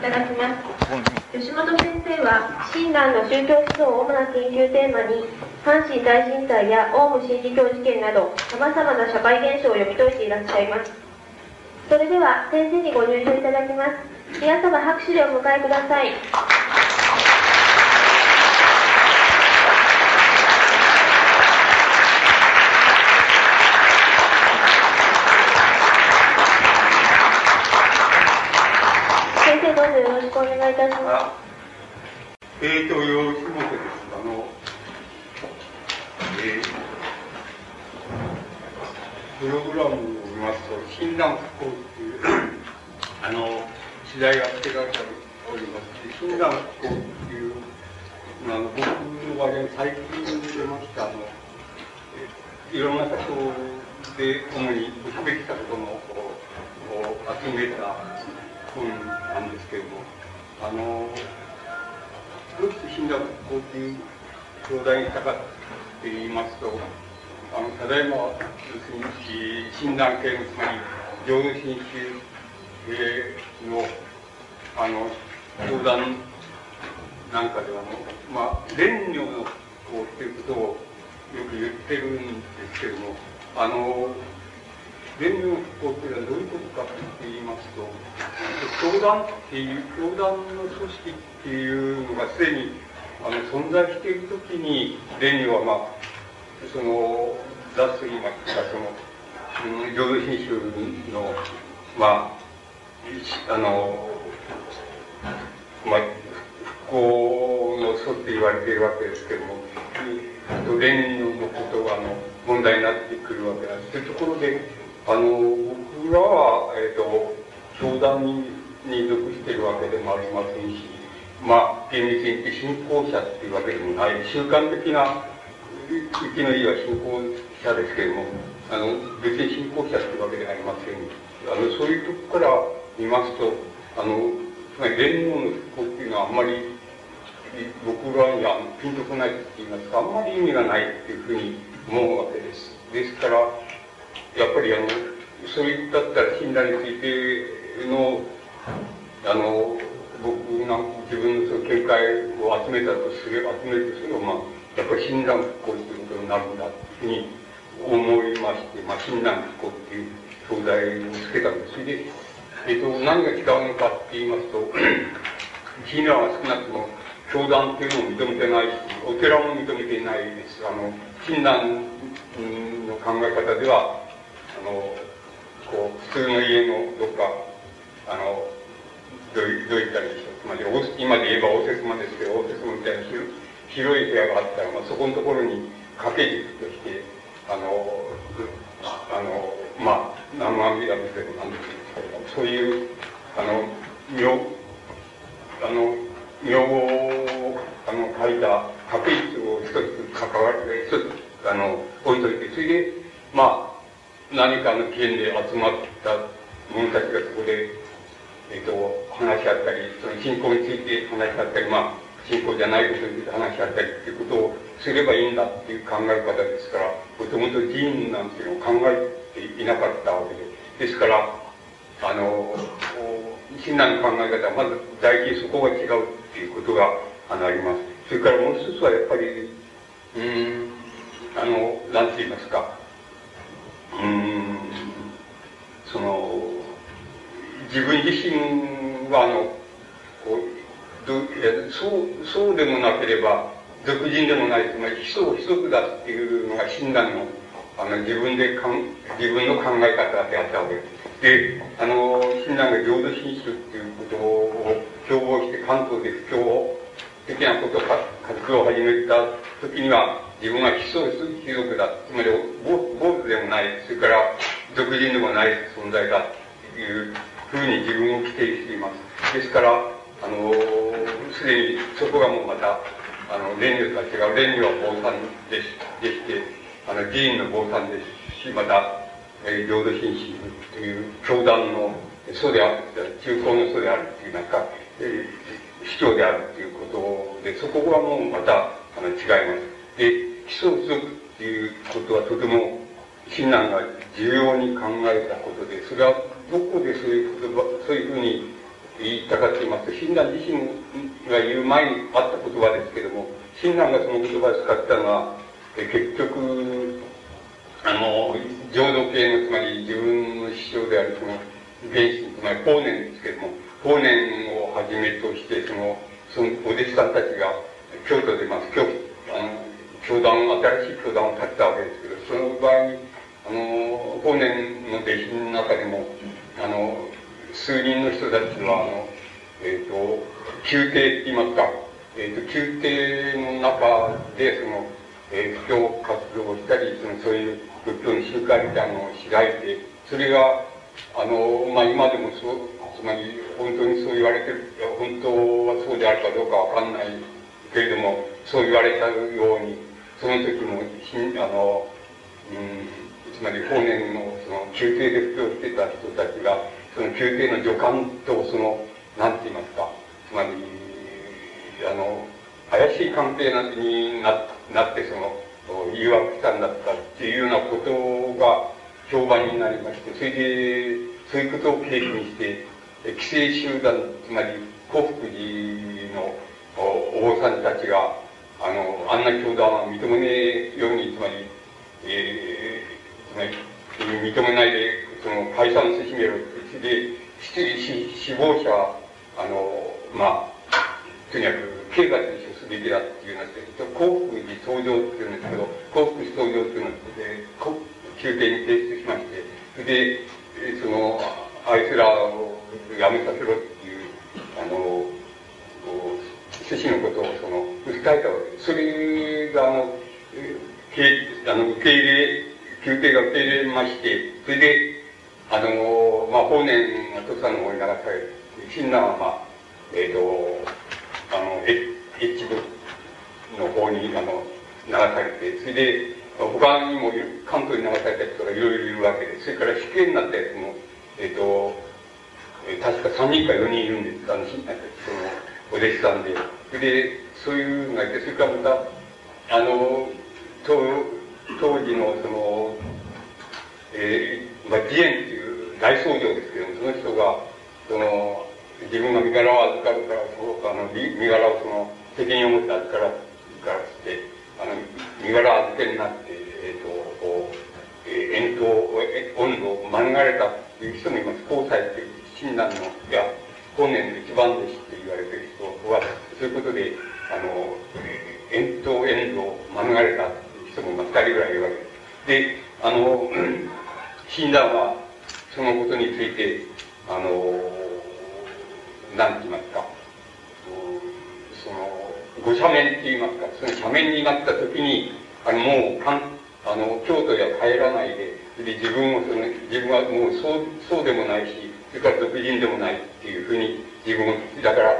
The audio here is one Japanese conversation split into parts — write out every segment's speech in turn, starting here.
いただきます。吉本先生は、親鸞の宗教思想を主な研究テーマに、阪神大震災やオウム真理教事件など、様々な社会現象を読み解いていらっしゃいます。それでは、先生にご入場いただきます。皆様拍手でお迎えください。しくお願いいたします。えーと、よろしくです。あの、えー、プログラムを見ますと、診断復興っていう、あの、時代が付けられております、診断復興っていう、あの、僕の場合に最近出ました、あの、いろんなことで、主にすべきたことのを集めた本なんですけれども、あの、どうして死んだ復興っていう表題にしたかって言いますと、あの、ただいま、要するに、診断系の、つまり、浄土真宗系の、あの、教団なんかではの、まあ、蓮如の復興っていうことをよく言ってるんですけども、あの、蓮如の復興っていうのはどういうことかって言いますと、教団っていう、教団の組織っていうのがすでにあの存在しているときに、蓮如はまあ、その、出す言いますか、その、うん、浄土真宗の、まあ、あの、まあ、復興の祖って言われているわけですけども、蓮如のことがあの問題になってくるわけなんです。というところで、あの、僕らは、え、ー、と、教団にに属しているわけでもありませんし、まあ、厳密に言って信仰者っていうわけでもない、習慣的な、うちの家は信仰者ですけれども、あの、別に信仰者っていうわけではありません。あの、そういうとこから見ますと、あの、つまり連合の復興っていうのはあんまり、僕らにはピンとこないって言いますか、あんまり意味がないっていうふうに思うわけです。ですから、やっぱりあの、そういったったら信頼についての、あの、僕が自分のその見解を集めたとすれば、集めるとすれば、まあ、やっぱり診断復興ということになるんだというふうに思いまして、まあ、診断復興っていう教材をつけたんです。それで、えっと、何が違うのかって言いますと、診断は少なくとも、教団っていうのを認めてないし、お寺も認めていないです。あの、診断の考え方では、あの、こう、普通の家のどっか、あの、どうどういったらいいでしょう。つまり、今で言えば応接間ですけど、応接間みたいな広い部屋があったら、まあ、そこのところに掛け軸として、あの、あの、まあ、南無阿弥陀仏でも何でもいいですけど、そういう、あの、名、あの、名簿を、あの、書いた掛け軸を一つ関わる、一つ、あの、置いといて、それで、まあ、何かの件で集まった者たちがそこで、えっ、ー、と、話し合ったり、その信仰について話し合ったり、まあ、信仰じゃないことについて話し合ったりっていうことをすればいいんだっていう考え方ですから、もともと寺院なんていうのを考えていなかったわけで。ですから、あの、親鸞の考え方はまず大事にそこが違うっていうことがあのあります。それからもう一つはやっぱり、うん、あの、なんて言いますか、うん、その、自分自身は、あの、こう、そう、そうでもなければ、俗人でもない、つまり、非相非則だっていうのが診断の、あの、自分でかん、自分の考え方であったわけです。で、あの、親鸞が浄土真宗っていうことを標榜して関東で布教的なことを、活動を始めた時には、自分は非相非族だ。つまり、坊主でもない、それから、俗人でもない存在だというふうに自分を規定しています。ですから、あの、すでにそこがもうまた、あの、蓮如とは違う。蓮如は坊さんでしでして、あの、寺院の坊さんですし、また、えー、浄土真宗という教団の祖である、中高の祖であるっていうなんか、えー、主張であるっていうことで、そこはもうまた、あの、違います。で、基礎不足っていうことはとても親鸞が重要に考えたことで、それはどこでそういう言葉、そういうふうに、言ったかと言います。と、親鸞自身が言う前にあった言葉ですけども、親鸞がその言葉を使ったのは、え結局、あの、浄土系の、つまり自分の師匠であるその、原神、つまり法然ですけども、法然をはじめとして、その、そのお弟子さんたちが、京都でます、京あの、教団、新しい教団を立てたわけですけど、その場合に、あの、法然の弟子の中でも、あの、数人の人たちは、あの、えっ、ー、と、宮廷って言いますか、えっ、ー、と、宮廷の中で、その、えー、布教活動をしたり、その、そういう仏教の集会みたいなのを開いて、それが、あの、まあ、今でもそう、つまり、本当にそう言われてる、本当はそうであるかどうかわかんないけれども、そう言われたように、その時も、あの、うん、つまり法然の、その、宮廷で布教してた人たちが、その宮廷の助官と、その、なんて言いますか、つまり、あの、怪しい関係にななって、その、誘惑したんだったっていうようなことが評判になりまして、それで、そういうことを契機にして、規制集団、つまり、幸福寺のお坊さんたちが、あの、あんな教団は認めねえように、つまり、えー、つまり、認めないで、その、解散せしめろそれで、死亡者は、あの、まあ、とにかく、刑罰に処すべきだっていうのは、幸福寺登場っていうんですけど、幸福寺登場っていうのは、宮廷に提出しまして、それで、その、あいつらをやめさせろっていう、あの、趣旨のことをその、訴えたわけです。それが、あの、あの受け入れ、宮廷が受け入れまして、それで、あの、まあ、法然が土佐の方に流される。親鸞は、まあ、えっ、ー、と、あの、越部の方に、あの、流されて、それで、他にも関東に流された人がいろいろいるわけで、それから死刑になったやつも、えっ、ー、と、確か3人か4人いるんです、あの、その、お弟子さんで。それで、そういうのがいて、それからまた、あの、当当時の、その、えー、まあ、慈円っていう大僧正ですけども、その人が、その、自分が身柄を預かるから、そあの身柄をその、責任を持って預からからって、あの、身柄預けになって、えっ、ー、と、こう、えー、遠投、温度を免れたっていう人もいます。交際っていう親鸞の、いや、本年の一番弟子ってわれてる人は、そういうことで、あの、遠投、遠度を免れた人も二人ぐらいいるわけです。で、あの、親鸞は、そのことについて、あの、なんて言いますか、その、ご斜面って言いますか、その斜面になった時に、あの、もう、かんあの、京都へは帰らないで、で、自分もその、自分はもうそう、そうでもないし、それから独人でもないっていうふうに、自分だから、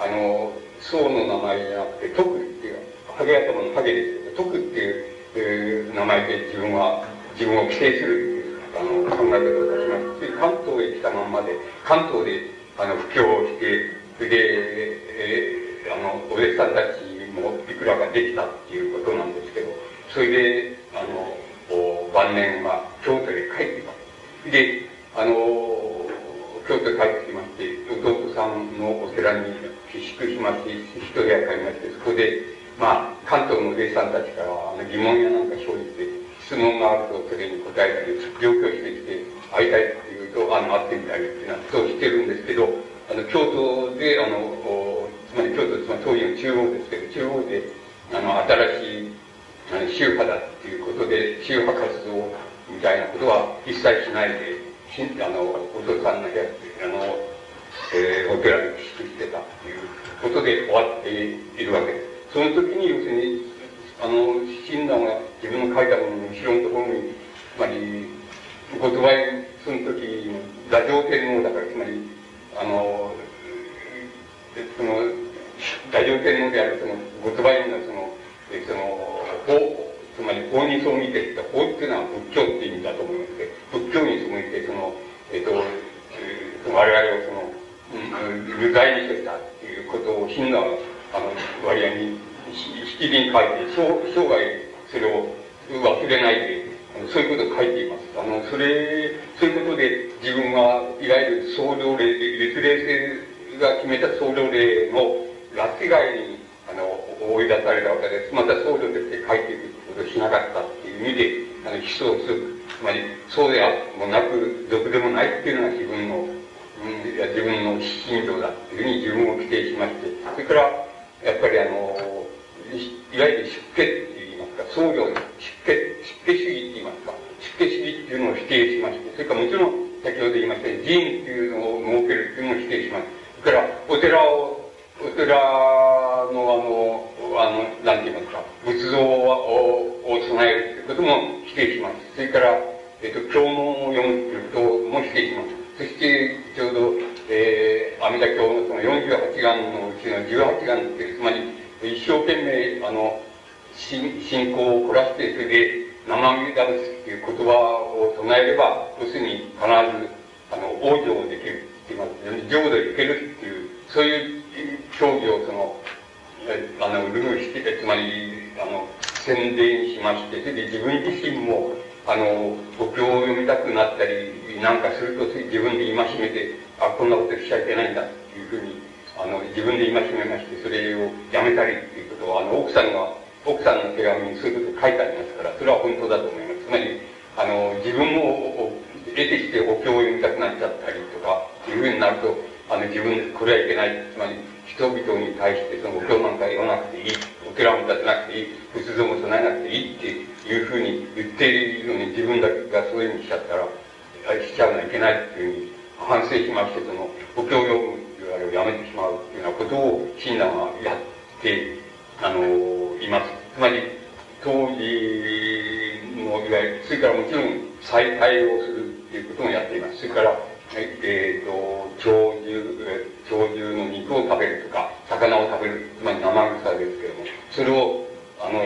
あの、僧の名前じゃなくて、徳っていう、ハゲ頭のハゲですけど、徳っていう、えー、名前で自分は、自分を規定するっていう、あの、考え方を出しまして、関東へ来たまんまで、関東であの、布教をして、それで、えー、あの、お弟子さんたちもいくらかできたっていうことなんですけど、それで、あの、晩年は京都へ帰ってきます。で、あの、京都へ帰ってきまして、弟さんのお寺に寄宿しまして、一部屋帰りまして、そこで、まあ、関東のお弟子さんたちからあの疑問やなんか生じて、質問があるとそれに答えたり、上京してきて会いたいっていうと、あの、会ってみたりっていうのはことをしてるんですけど、あの、京都で、あの、つまり京都、つまり当時の中央ですけど、中央で、あの、新しい、あの、宗派だっていうことで、宗派活動みたいなことは一切しないで、あの、お父さんの部屋あの、えー、お寺に寄宿してたっていうことで終わっているわけです。その時に、要するに、あの、親鸞が自分の書いたものの後ろのところに、つまり、言葉その時、太上天皇だから、つまり、あの、その、太上天皇であるその、ごつばいのその、えその、法、つまり法に背いてった法っていうのは仏教っていう意味だと思いますけど、仏教に背いて、その、えっ、ー、と、我々をその、無罪にしてたっていうことを、親鸞は、あの、割合に引、きりに書いて、生涯それを忘れないで、そういうことを書いています。あの、それ、そういうことで自分は、いわゆる創造霊、劣霊性が決めた僧侶令の拉致外に、あの、追い出されたわけです。また僧侶として書いていくことをしなかったっていう意味で、あの、悲壮する。つまり、そうでもなく、毒でもないっていうのが自分の、いや自分の心情だっていうふうに自分を規定しまして、それから、やっぱりあの、いわゆる出家って言いますか、僧侶、出家、出家主義って言いますか、出家主義っていうのを否定しまして、それからもちろん、先ほど言いましたように、寺院っていうのを設けるっていうのを否定します。それから、お寺を、お寺のあの、あの、なんて言いますか、仏像をを備えるということも否定します。それから、えっ、と、経文を読むということも否定します。そして、ちょうど、えー、阿弥陀経のその48願のうちの18願っていう、つまり、一生懸命、あの、信信仰を凝らして、それで、生身だっていう言葉を唱えれば、要するに必ず、あの、往生できるって言います。浄土行けるっていう、そういう教義をその、あの、ルーして、つまり、あの、宣伝しまして、それで自分自身も、あの、お経を読みたくなったりなんかすると、自分で戒めて、あ、こんなことしちゃいけないんだっていうふうに、あの、自分で戒めまして、それをやめたりっていうことを、あの、奥さんが、奥さんの手紙にそういうこと書いてありますから、それは本当だと思います。つまり、あの、自分も得てしてお経を読みたくなっちゃったりとか、いうふうになると、あの、自分これはいけない。つまり、人々に対してそのお経なんか読まなくていい。お寺も建てなくていい。仏像も備えなくていいっていうふうに言っているのに、自分だけがそういうふうにしちゃったら、しちゃうのはいけないっていうふうに反省しまして、その、お経を読むあれをやめてしまうっていうようなことを親鸞はやってあのいますつまり当時のいわゆるそれからもちろん再対をするっていうこともやっていますそれからはいえっ、ー、と鳥獣鳥獣の肉を食べるとか魚を食べるつまり生臭ですけどもそれをあの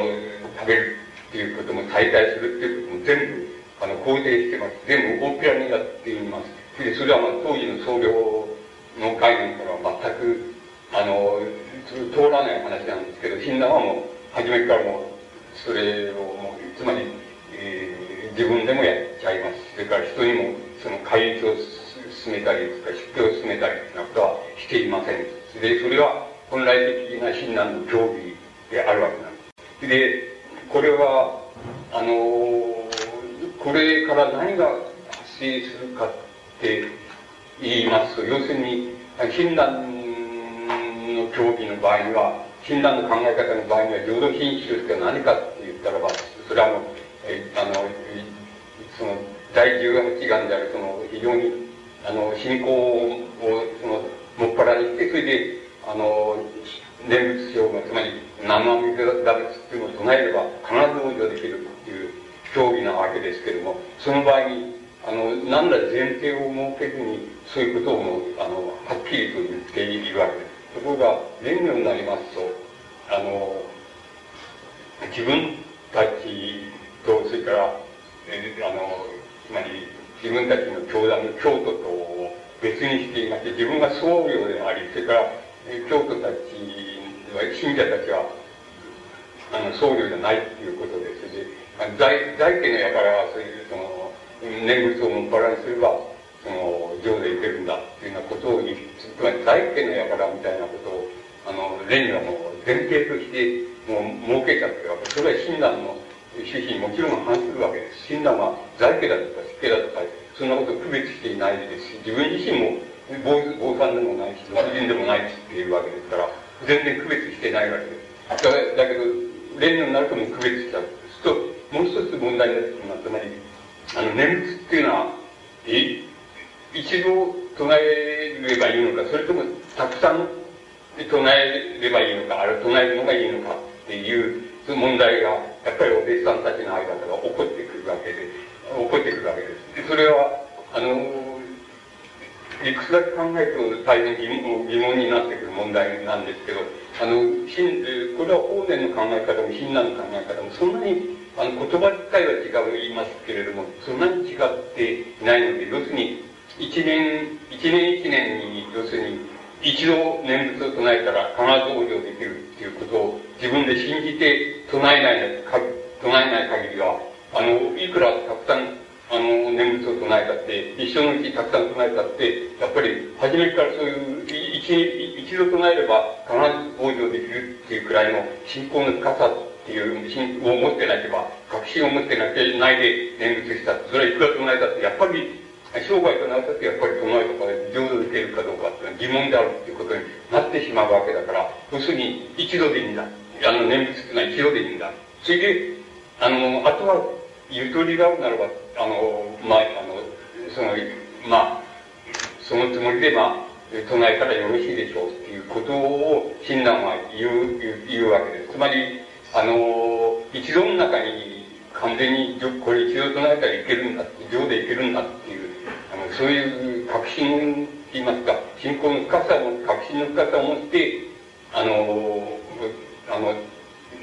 食べるっていうことも再対するっていうことも全部あの肯定してます全部大っぴらにやっていますでそれはまあ当時の僧侶の概念からは全く、あの、通らない話なんですけど、親鸞はもう、初めからもう、それをもう、つまり、えー、自分でもやっちゃいます。それから人にも、その戒律を進めたり、出家を進めたりということはしていません。で、それは本来的な親鸞の教義であるわけなんです。で、これは、あのこれから何が発生するかって言いますと、要するに、親鸞の教義の場合には、親鸞の考え方の場合には、浄土品種って何かって言ったらば、それはもう、えあの、その、第18願である、その、非常に、あの、信仰を、その、もっぱらにして、それで、あの、念仏教が、つまり、生身打仏っていうのを唱えれば、必ず往生できるっていう教義なわけですけれども、その場合に、あの、何ら前提を設けずに、そういうことをあの、はっきりと言っているわけです。ところが、蓮如になりますと、あの、自分たちと、それから、えあの、つまり、自分たちの教団の教徒と別にしていまして、自分が僧侶であり、それから、教徒たち、信者たちは、あの、僧侶じゃないということです。で、在、在家の輩は、そういう、その、念仏をもっぱらにすれば、その、上でいけるんだっていうようなことを言つまり大家の輩みたいなことを、あの、蓮はもう前提として、もう設けちゃってるわけそれは親鸞の趣旨にもちろん反するわけです。親鸞は在家だとか出家だとか、そんなこと区別していないですし、自分自身も坊坊さんでもないし、老人でもないしっていうわけですから、全然区別してないわけです。だだけど、蓮如になるとも区別しちゃう。すと、もう一つ問題になってきます。つまり、あの、念仏っていうのは、え、一度唱えればいいのか、それともたくさん唱えればいいのか、あるいは唱えるのがいいのかっていう問題が、やっぱりお弟子さんたちの間から起こってくるわけで、起こってくるわけです。で、それは、あの、いくつだけ考えると大変疑問疑問になってくる問題なんですけど、あの、これは法然の考え方も親鸞の考え方もそんなにあの、言葉自体は違う言いますけれども、そんなに違っていないので、要するに、一年、一年一年に、要するに、一度念仏を唱えたら必ず往生できるっていうことを自分で信じて唱えない、唱えない限りは、あの、いくらたくさん、あの、念仏を唱えたって、一生のうちたくさん唱えたって、やっぱり、初めからそういう、一一、度唱えれば必ず往生できるっていうくらいの信仰の深さっていう信仰を持ってなければ、確信を持ってなきゃないで念仏した、それはいくら唱えたって、やっぱり、生涯となるとやっぱり唱えとかで浄土できるかどうかっていうのは疑問であるっていうことになってしまうわけだから、要するに一度でいいんだ。あの、念仏っていうのは一度でいいんだ。それで、あの、あとは、ゆとりがあるならば、あの、まあ、あの、その、まあ、そのつもりで、まあ、唱えたらよろしいでしょうっていうことを、親鸞は言う、言う言うわけです。つまり、あの、一度の中に完全に、これ一度唱えたらいけるんだって、上でいけるんだっていう、あの、そういう確信って言いますか、信仰の深さを、確信の深さを持って、あの、あの、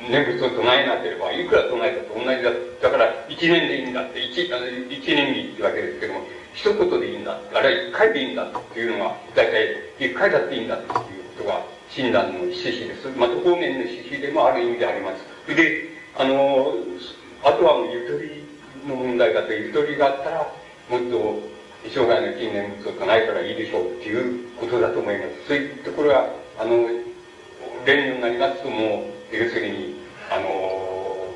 念仏を唱えなければ、いくら唱えたと同じだ。だから、一年でいいんだって、一、一年にってわけですけども、一言でいいんだ。あるいは一回でいいんだっていうのが、大体、一回だっていいんだっていうことが、診断の趣旨です。また、方面の趣旨でもある意味であります。で、あの、あとはもうゆとりの問題だと、ゆとりがあったら、もっと、生涯の近年仏を唱えたらいいでしょうっていうことだと思います。そういうところは、あの、例になりますともう、要するに、あの、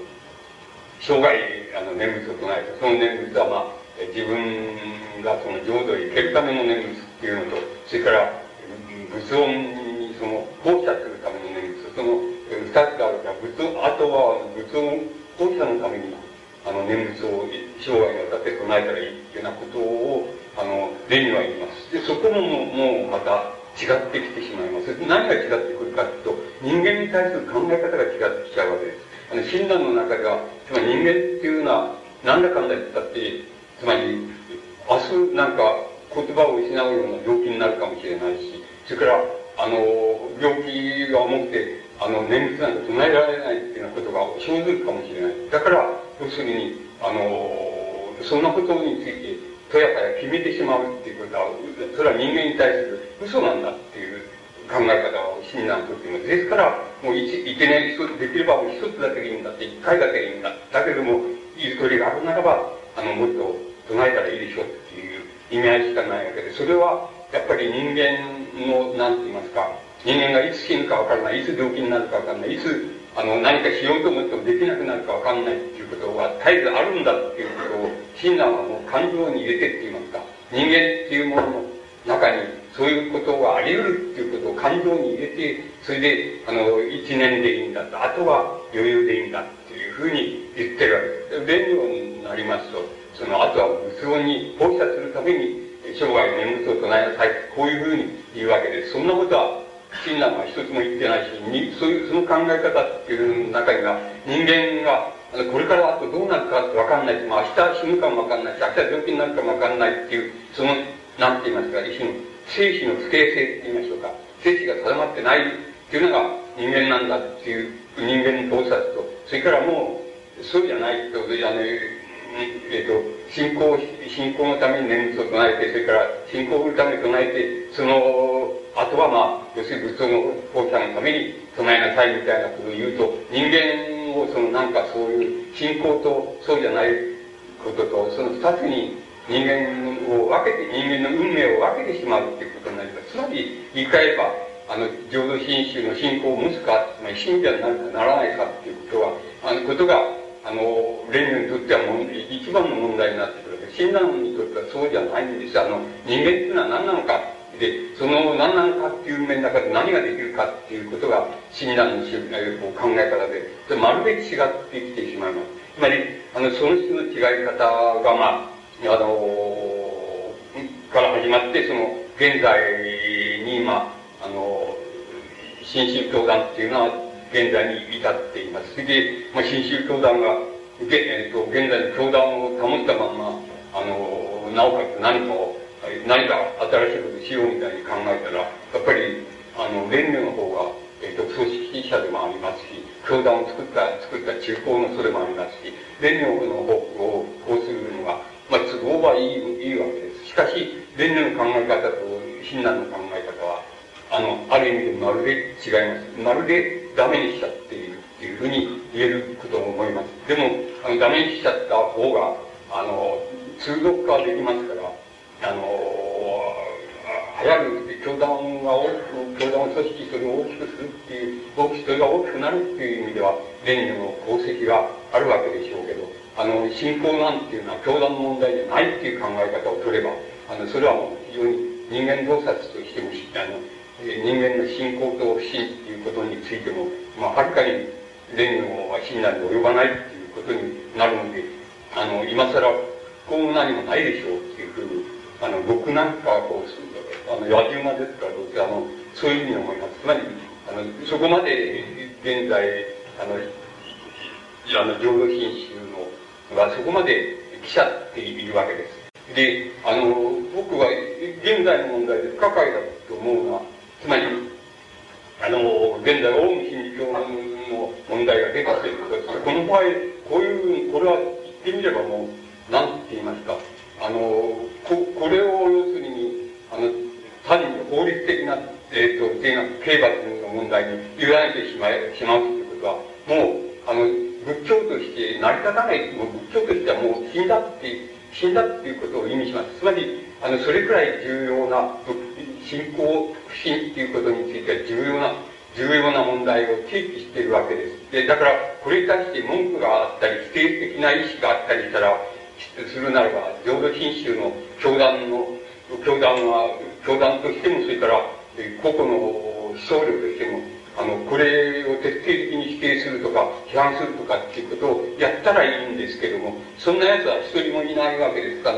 生涯、あの、念仏を唱えた。その念仏は、まあ、自分がその浄土へ行けるための念仏っていうのと、それから、仏音にその、放射するための念仏、その、二つがあるから、仏、あとは仏音放射のために、あの、念仏を生涯にわたって唱えたらいいっていうようなことを、あの、例には言います。で、そこももうまた違ってきてしまいます。何が違ってくるかっていうと、人間に対する考え方が違ってきちゃうわけです。あの、親鸞の中では、つまり人間っていうのは、なんだかんだ言ったって、つまり、明日なんか言葉を失うような病気になるかもしれないし、それから、あの、病気が重くて、あの、念仏なんか唱えられないっていうようなことが生ずるかもしれない。だから、要するに、あの、そんなことについて、とやかや決めてしまうっていうことは、それは人間に対する嘘なんだっていう考え方を親鸞とっています。ですから、もう一、いけない一つ、できればもう一つだけでいいんだって、一回だけでいいんだ。だけども、ゆとりがあるならば、あの、もっと唱えたらいいでしょっていう意味合いしかないわけで、それは、やっぱり人間の、なんて言いますか、人間がいつ死ぬかわからない、いつ病気になるかわからない、いつ、あの、何かしようと思ってもできなくなるかわかんないっていうことが絶えずあるんだっていうことを、親鸞はもう感情に入れてって言いますか、人間っていうものの中に、そういうことがあり得るっていうことを感情に入れて、それで、あの、一年でいいんだと、あとは余裕でいいんだっていうふうに言ってるわけです。弁になりますと、その、あとは仏音に放射するために、生涯念仏を唱えなさい。こういうふうに言うわけです。そんなことは、親鸞は一つも言ってないし、にそういう、その考え方っていう中には、人間が、あの、これからあとどうなるかってわかんないまあ、明日死ぬかもわかんないし、明日病気になるかもわかんないっていう、その、なんて言いますか、一種の生死の不定性って言いましょうか。生死が定まってないっていうのが人間なんだっていう人間の盗撮と、それからもう、そうじゃないと、あの、えっ、と、信仰、信仰のために念仏を唱えて、それから信仰のために唱えて、その、あとはまあ、要するに仏像の放射のために唱えなさいみたいなことを言うと、人間をそのなんかそういう信仰とそうじゃないことと、その二つに人間を分けて、人間の運命を分けてしまうっていうことになります。つまり、言い換えれば、あの、浄土真宗の信仰を持つか、つまり信者になるかならないかっていうことは、あの、ことが、あの、レニにとってはも一番の問題になってくるわけ親鸞にとってはそうじゃないんです。あの、人間っていうのは何なのか。で、その何なのかっていう面の中で何ができるかっていうことが親鸞の考え方で、それまるで違ってきてしまいます。つまり、あの、その人の違い方が、まあ、あの、から始まって、その、現在に、まあ、あの、新宗教団っていうのは、現在に至っています。それで、まあ、新宗教団が、えっと、現在の教団を保ったまま、あの、なおかつ何かを、何か新しいことしようみたいに考えたら、やっぱり、あの、連盟の方が、えっと、組織者でもありますし、教団を作った、作った中高のそれもありますし、連盟の方をこうするのが、まあ、都合はいい、いいわけです。しかし、連盟の考え方と親鸞の考え方は、あの、ある意味でまるで違います。まるでダメにしちゃっているっていうふうに言えることを思います。でも、あの、ダメにしちゃった方が、あの、通俗化できますから、あの、流行る、教団が大きく、教団を組織それを大きくするっていう、大きく、それが大きくなるっていう意味では、レーニの功績があるわけでしょうけど、あの、信仰なんていうのは教団の問題じゃないっていう考え方を取れば、あの、それはもう非常に人間洞察としても、あの、人間の信仰と不信っていうことについても、まあ、はるかにレーニンは信頼に及ばないっていうことになるので、あの、今更、こう何もないでしょうっていうふうに、あの、僕なんかはこうする、あの、野獣馬ですから、どうせ、あの、そういうふうに思います。つまり、あの、そこまで、現在、あの、あの、浄土真宗の、がそこまで来ちゃっているわけです。で、あの、僕は、現在の問題で不可解だと思うのは、つまり、あの、現在、オウム真理教の問題が出てきてることです。この場合、こういうふうに、これは言ってみればもう、なんて言いますか、あの、こ、これを要するに、あの、単に法律的な、えっ、ー、と、刑罰の問題に委ねてしまい、しまうということは、もう、あの、仏教として成り立たない、もう仏教としてはもう死んだって、死んだっていうことを意味します。つまり、あの、それくらい重要な、信仰不信っていうことについては重要な、重要な問題を提起しているわけです。で、だから、これに対して文句があったり、否定的な意思があったりしたら、するならば、浄土真宗の教団の、教団は、教団としても、それから、個々の思想力としても、あの、これを徹底的に否定するとか、批判するとかっていうことをやったらいいんですけども、そんな奴は一人もいないわけですから、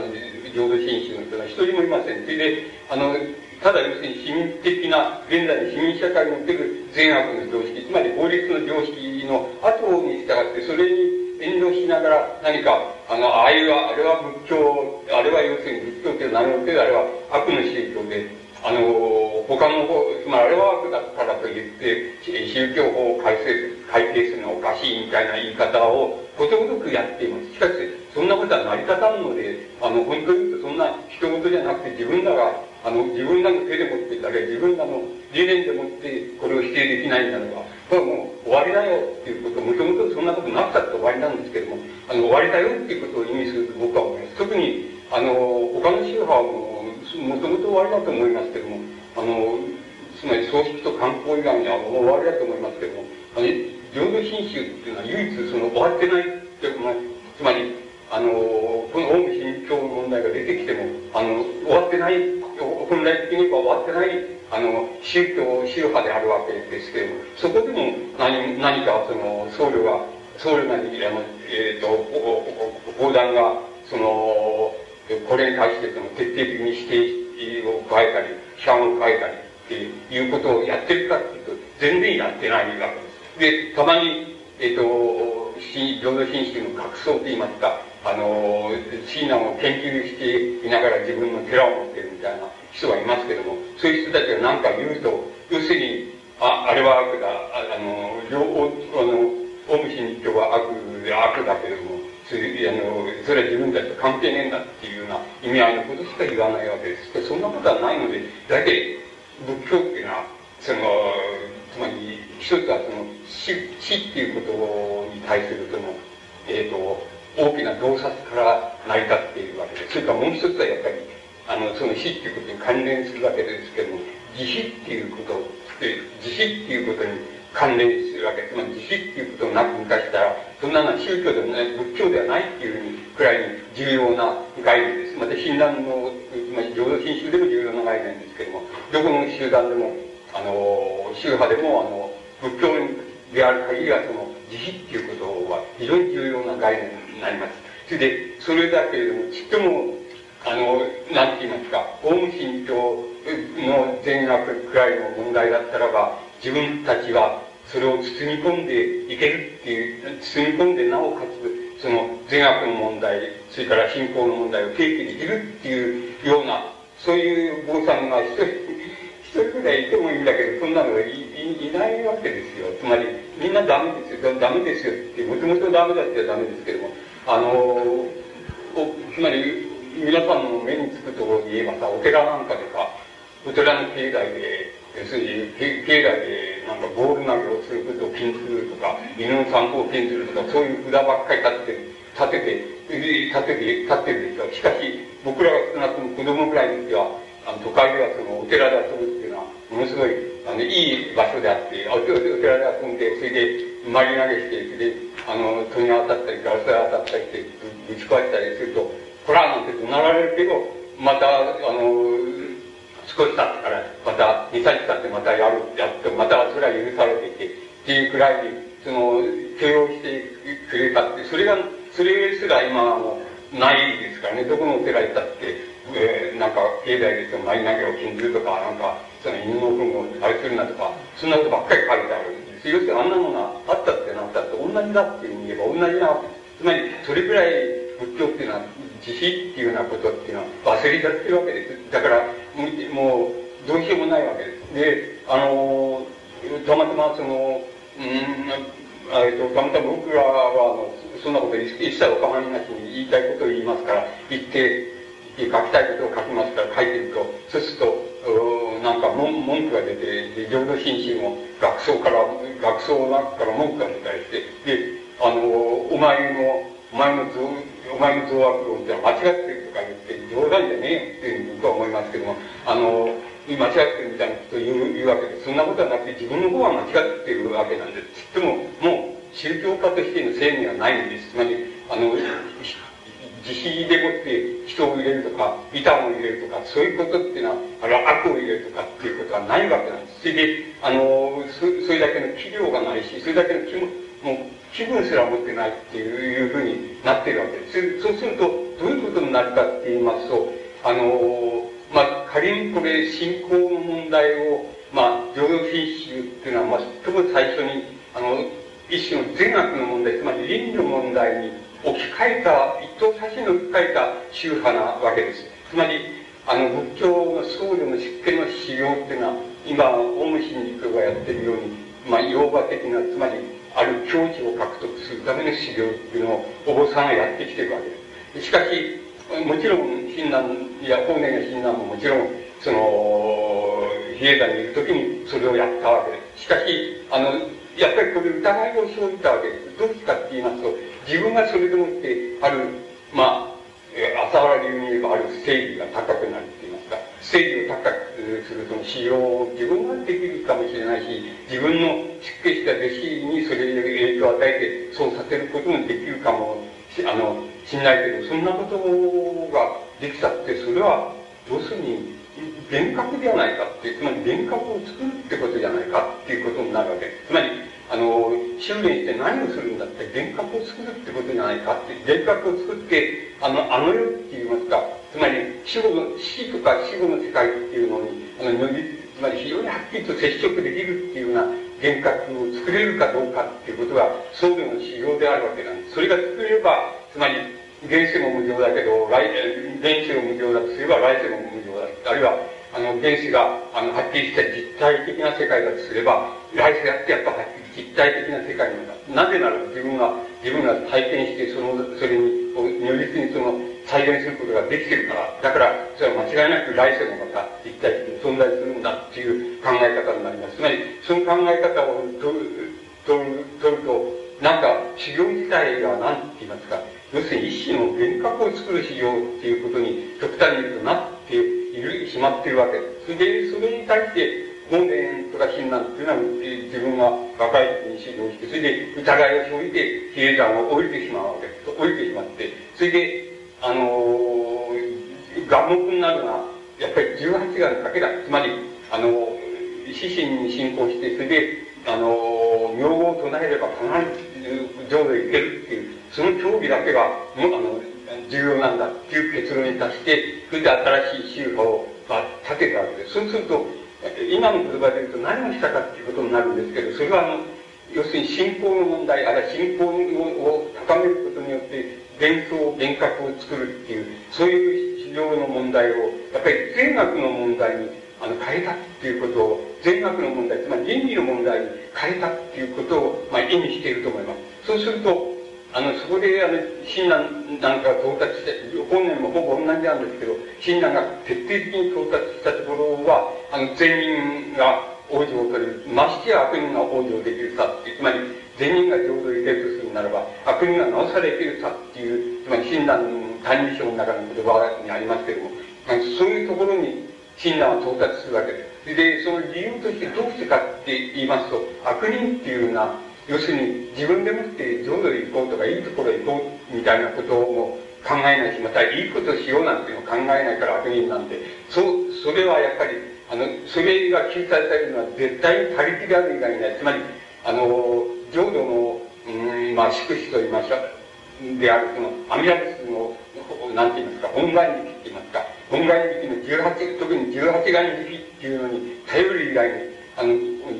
浄土真宗の人は一人もいません。それで、あの、ただ要するに市民的な、現在の市民社会における善悪の常識、つまり法律の常識の後に従って、それに遠慮しながら何か、あの、ああいう、あれは仏教、あれは要するに仏教っていう名のけど、あれは悪の宗教で、あの、他の方、つまりあれは悪だからと言って、宗教法を改正、改定するのはおかしいみたいな言い方をことごとくやっています。しかし、そんなことは成り立たんので、あの、本当に言うとそんな人事じゃなくて自分らが、あの、自分らの手でもってたり、自分らの理念でもってこれを否定できないんだのは、これはもう終わりだよっていうこと、もともとそんなことなくたって終わりなんですけども、あの、終わりだよっていうことを意味すると僕は思います。特に、あの、他の宗派も、もともと終わりだと思いますけども、あの、つまり葬式と観光以外にはもう終わりだと思いますけども、あの、浄土真宗っていうのは唯一その終わってないっていうのは、つまり、あの、このオウム真教の問題が出てきても、あの、終わってない、本来的に言えば終わってない、あの、宗教、宗派であるわけですけれども、そこでも何、何かその、僧侶が、僧侶なり、あの、えっ、ー、と、講談が、その、これに対してその徹底的に否定を加えたり、批判を加えたりっていうことをやってるかっていうと、全然やってないわけです。で、たまに、えっ、ー、と、浄土真宗の学僧と言いますか、あの、親鸞を研究していながら自分の寺を持ってるみたいな人はいますけども、そういう人たちが何か言うと、要するに、あ、あれは悪だ、ああの、両方、あの、オウム真理教は悪悪だけども、あのそれは自分たちと関係ねえんだっていうような意味合いのことしか言わないわけです。そんなことはないので、大体仏教っていうのは、その、つまり、一つはその死、死っていうことに対するその、えっ、ー、と、大きな洞察から成り立っているわけです。それからもう一つはやっぱり、あの、その死っていうことに関連するわけですけども、慈悲っていうことで、慈悲っていうことに関連するわけ。つまり慈悲っていうことをなく化したら、そんなのは宗教でもない、仏教ではないっていうふうに、くらいに重要な概念です。また、親鸞の、つまり浄土真宗でも重要な概念ですけども、どこの集団でも、あの、宗派でも、あの、仏教である限りは、その、慈悲っていうことは非常に重要な概念になります。それで、それだけれども、ちっとも、あの、なんて言いますか、オウム真教の善悪くらいの問題だったらば、自分たちはそれを包み込んでいけるっていう、包み込んでなおかつ、その善悪の問題、それから信仰の問題を提起できるっていうような、そういう坊さんが一人、一人くらいいてもいいんだけど、そんなのがいいないわけですよ。つまり、みんなダメですよ、ダメですよって、もともとダメだってはダメですけども、あのお、つまり、皆さんの目につくところで言えばさ、お寺なんかでさ、お寺の境内で、要するに、境内でなんかボール投げをすることを禁ずるとか、犬の散歩を禁ずるとか、そういう札ばっかり立って、立てて、立てて、立ってるでしょ。しかし、僕らが少なくとも子供ぐらいの時は、あの、都会ではその、お寺で遊ぶっていうのはものすごい、あの、いい場所であって、お寺で遊んで、それで、周り投げして、それで、あの、戸に当たったり、ガラスが当たったりして、ぶち壊したりすると、こらなんて怒鳴られるけど、また、あの、少し経ってから、また、2、3日経ってまたやる、やって、またそれは許されていて、っていうくらいに、その、許容してくれたって、それが、それすら今はもう、ないですからね、どこのお寺行ったって、えー、なんか、境内でその、舞投げを禁ずるとか、なんか、その犬の糞をあれするなとか、そんなことばっかり書いてあるんです。要するにあんなものがあったってなったって同じだって言えば同じなわけです。つまり、それくらい仏教っていうのは、慈悲っていうようなことっていうのは忘れちゃってるわけです。だから、もう、どうしようもないわけです。で、あの、たまたまその、うん、えっと、たまたま僕らは、あの、そんなこと一切お構いなしに言いたいことを言いますから、言って、書きたいことを書きますから書いてると、そうすると、なんか文文句が出て、浄土真宗も学僧から、学僧の中から文句が出たりして、で、あの、お前の、お前の像、お前の増悪論って間違ってるとか言って、冗談じゃねえっていうとは思いますけども、あの、間違ってるみたいなことを言う言うわけで、そんなことはなくて自分の方は間違ってるわけなんです。つっても、もう宗教家としての正義はないんです。つまり、あの、慈悲でもって人を入れるとか、板を入れるとか、そういうことっていうのは、あの、悪を入れるとかっていうことはないわけなんです。それで、あの、そそれだけの器量がないし、それだけの気も、もう気分すら持ってないっていうふうになってるわけです。そうすると、どういうことになるかって言いますと、あの、まあ、仮にこれ、信仰の問題を、まあ、浄土真宗っていうのは、まあ、最も最初に、あの、一種の善悪の問題、つまり倫理の問題に置き換えた、一等差しに置き換えた宗派なわけです。つまり、あの、仏教の僧侶の出家の修行っていうのは、今、オウム真理教がやってるように、まあ、洋和的な、つまり、ある境地を獲得するための修行っていうのを、お坊さんがやってきてるわけです。しかし、もちろん、親鸞や法然や親鸞ももちろん、その、比叡山にいる時にそれをやったわけです。しかし、あの、やっぱりこれ疑いを生じたわけです。どうしてかって言いますと、自分がそれでもって、ある、まあ、えー、浅原流に言えばある正義が高くなる、正義を高くするその使用を自分ができるかもしれないし、自分の出家した弟子にそれで影響を与えて、そうさせることもできるかもあの、しんないけど、そんなことができたって、それは、要するに、幻覚ではないかって、つまり幻覚を作るってことじゃないかっていうことになるわけ。つまり、あの、修練して何をするんだって、幻覚を作るってことじゃないかって、幻覚を作って、あの、あの世って言いますか、つまり死後の、死とか死後の世界っていうのに、あの、つまり非常にはっきりと接触できるっていうような幻覚を作れるかどうかっていうことが、僧侶の修行であるわけなんです。それが作れれば、つまり、現世も無常だけど、来、現世も無常だとすれば来世も無常だ。あるいは、あの、現世が、あの、はっきりした実体的な世界だとすれば、来世だってやっぱはっきり実体的な世界なんだ。なぜなら自分が、自分が体験して、その、それに、如実にその、再現することができてるから、だから、それは間違いなく来世もまた実体的に存在するんだっていう考え方になります。つまり、その考え方を取る、取る、取ると、なんか、修行自体が何て言いますか、要するに一種の幻覚を作る修行っていうことに極端に言うとなっている、しまっているわけです。それで、それに対して、本年とか親鸞っていうのは、自分が若い時に修行して、それで疑いを生じて、比叡山を降りてしまうわけです。降りてしまって、それで、あのー、眼目になるのは、やっぱり18眼だけだ。つまり、あのー、死神に信仰して、それで、あのー、名号を唱えれば必ず浄土へ行けるっていう、その競技だけが、もあの、重要なんだっていう結論に達して、それで新しい宗派を、まあ、立てたわけです。そうすると、今の言葉で言うと何をしたかっていうことになるんですけど、それはあの、要するに信仰の問題、あるいは信仰を高めることによって、幻想、幻覚を作るっていう、そういう市場の問題を、やっぱり善悪の問題にあの変えたっていうことを、善悪の問題、つまり倫理の問題に変えたっていうことを、まあ、意味していると思います。そうすると、あの、そこで、あの、親鸞なんかが到達して、本年もほぼ同じなんですけど、親鸞が徹底的に到達したところは、あの、善人が往生という、ましてや悪人が往生できるさ、つまり、善人が浄土へ行けるとするならば、悪人がなおさら行けるさっていう、つまり親鸞の歎異抄の中の言葉にありますけれども、そういうところに親鸞は到達するわけです。で、その理由としてどうしてかって言いますと、悪人っていうのは、要するに自分でもって浄土へ行こうとか、いいところへ行こうみたいなことを考えないし、またいいことしようなんていうのを考えないから悪人なんで、そ、それはやっぱり、あの、それが救済されるのは絶対に他力である以外にない。つまり、あの、浄土の、うん、まあ、祝詞と言いましょう。である、その、阿弥陀仏の、なんて言いますか、本願力って言いますか、本願力の18、特に18願力っていうのに頼る以外に、あの、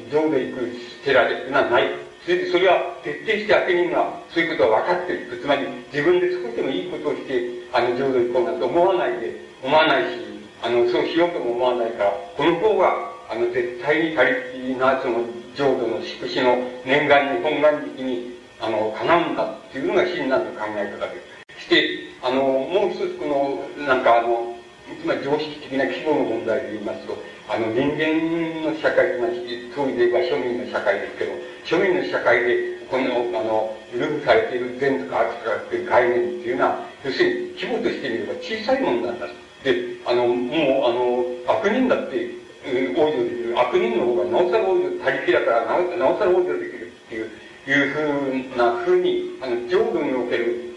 浄土行く寺でっていうのはない。それで、それは徹底して悪人がそういうことは分かってる。つまり、自分で少しでもいいことをして、あの、浄土行こうなんて思わないで、思わないし、あの、そうしようとも思わないから、この方が、あの、絶対に他力な、その、浄土の祝詞の念願に、本願力に、あの、かなうんだっていうのが親鸞の考え方です。して、あの、もう一つこの、なんかあの、つまり常識的な規模の問題で言いますと、あの、人間の社会というのは、当時で言えば庶民の社会ですけど、庶民の社会で、この、あの、ルールされている善とか悪とかっていう概念っていうのは、要するに規模としてみれば小さいものなんだ。で、あの、もう、あの、悪人だって、往生できる。悪人の方がなおさら往生、他力だからなおなおさら往生できるっていう、いうふうなふうに、あの、浄土における、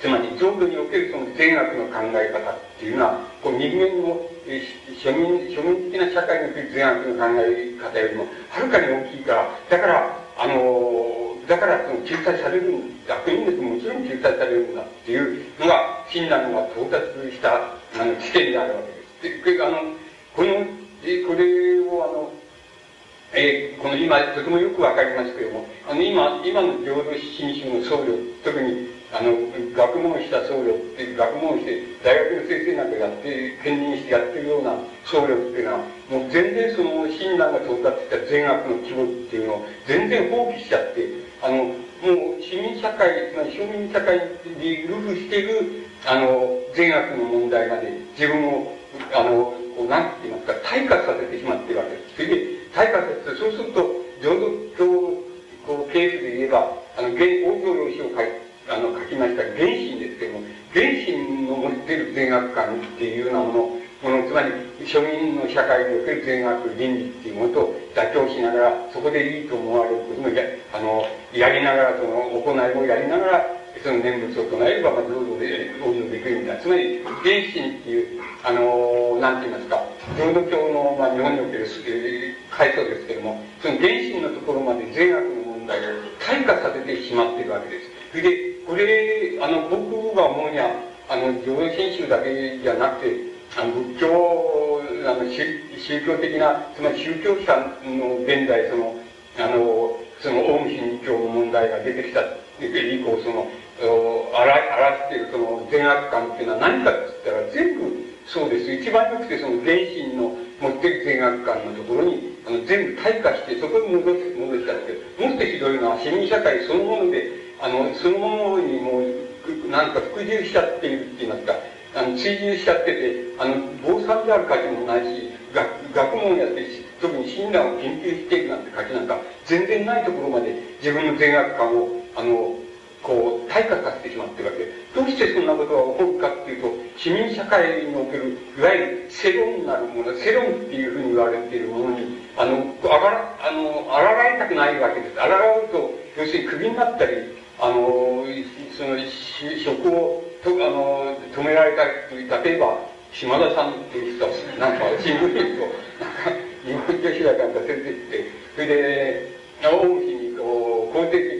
つまり浄土におけるその善悪の考え方っていうのは、こう人間の庶民、庶民的な社会における善悪の考え方よりも、はるかに大きいから、だから、あの、だからその救済される悪人ですもちろん救済されるんだっていうのが、親鸞が到達した、あの、知見であるわけです。で、あの、この、これをあの、えー、この今、とてもよくわかりますけれども、あの、今、今の浄土真宗の僧侶、特にあの、学問した僧侶って、学問して、大学の先生なんかやって、兼任してやってるような僧侶っていうのは、もう全然その親鸞が到達した善悪の規模っていうのを全然放棄しちゃって、あの、もう市民社会、つまり庶民社会でルフしてる、あの、善悪の問題まで自分を、あの、こう、なんて言いますか、退化させてしまっているわけです。それで、退化させて、そうすると、浄土教、こう、ケースで言えば、あの、現、往生用紙を書い、あの、書きました原神ですけども、原神の持ってる善悪感っていうようなもの、ものつまり、庶民の社会における善悪倫理っていうものと妥協しながら、そこでいいと思われることもや、あの、やりながら、その、行いをやりながら、その念仏を唱えれば、まあ、浄土で、応用できるみたいな。つまり、原神っていう、あの、なんて言いますか、浄土教の、まあ、日本における、えー、階層ですけども、その原神のところまで善悪の問題を退化させてしまっているわけです。それで、これ、あの、僕が思うには、あの、浄土真宗だけじゃなくて、あの、仏教、あの、宗教的な、つまり宗教者の現在、その、あの、その、オウム真理教の問題が出てきた以降、その、あら、しているその善悪感っていうのは何かって言ったら全部そうです。一番よくてその原神の持ってる善悪感のところに、あの、全部退化して、そこに戻し、戻したって、もっとひどいのは市民社会そのもので、あの、そのものにもう、なんか服従しちゃってるって言いますか、あの、追従しちゃってて、あの、坊さんである価値もないし、学学問やってし、特に親鸞を研究していくなんて価値なんか、全然ないところまで自分の善悪感を、あの、こう、退化させてしまってるわけどうしてそんなことが起こるかっていうと、市民社会における、いわゆる世論なるもの、世論っていうふうに言われているものに、あの、あら、あの、あらがいたくないわけです。あらがうと、要するにクビになったり、あの、その、職を、と、あの、止められたり、例えば、島田さんっていう人は、なんか、新聞に行くと、なんか、日本女子大なんか連れてって、それで、大虫に、こう、肯定的に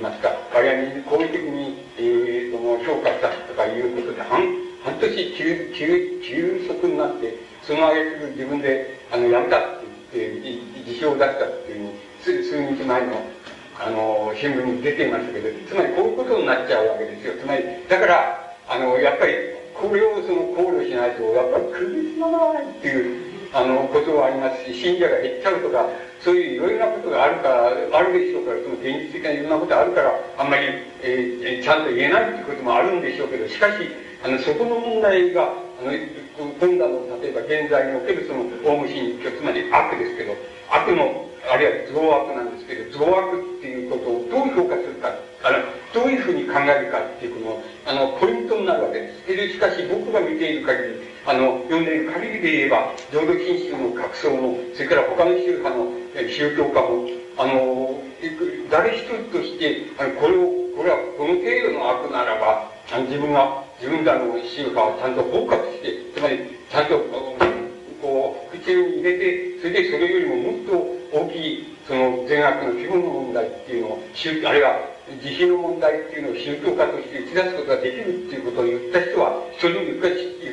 いますか、割合に好意的に、えー、その、評価したとかいうことで、半、半年休、休、休職になって、その挙句自分で、あの、辞めたって言って、辞表を出したっていうふうに、数日前の、あの、新聞に出ていましたけど、つまりこういうことになっちゃうわけですよ。つまり、だから、あの、やっぱり、これをその考慮しないと、やっぱり首つまらないっていう、あの、ことはありますし、信者が減っちゃうとか、そういういろいろなことがあるから、あるでしょうから、その現実的ないろんなことがあるから、あんまり、えー、ちゃんと言えないっていうこともあるんでしょうけど、しかし、あの、そこの問題が、あの、今度の、例えば現在におけるその、オウム真理教、つまり悪ですけど、悪のあるいは増悪なんですけど、増悪っていうことをどう評価するか、あの、どういうふうに考えるかっていうこの、あの、ポイントになるわけです。しかし僕が見ている限り、あの、読んでいる限りで言えば、浄土真宗の格想も、それから他の宗派の宗教家も、あの、誰一人として、あのこれを、これはこの程度の悪ならば、あの自分が、自分らの宗派をちゃんと包括して、つまり、ちゃんと、こう、口に入れて、それでそれよりももっと大きい、その善悪の基本の問題っていうのを、あるいは慈悲の問題っていうのを宗教家として打ち出すことができるっていうことを言った人は、一人も言っ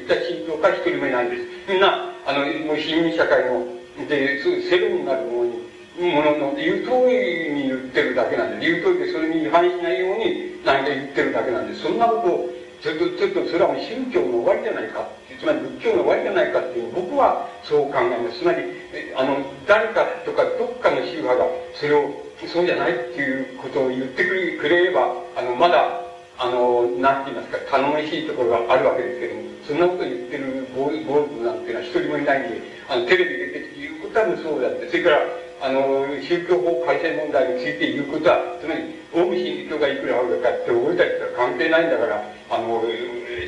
た宗教家一人もいないんです。みんな、あの、もう市民社会の、で、セロになるものに、ものの言う通りに言ってるだけなんで、言う通りでそれに違反しないように何か言ってるだけなんで、そんなことを、ちょっと、ちょっとそれはもう宗教の終わりじゃないか。つまり仏教の終わりじゃないかっていう、僕はそう考えます。つまり、あの、誰かとかどっかの宗派がそれをそうじゃないっていうことを言ってくれれば、あの、まだ、あの、なんて言いますか、頼もしいところがあるわけですけども、そんなこと言ってる坊主なんていうのは一人もいないんで、あの、テレビ出てきて言うことはそうだって、それから、あの、宗教法改正問題について言うことは、つまり、オウム真理教がいくらあるかって俺たちとは関係ないんだから、あの、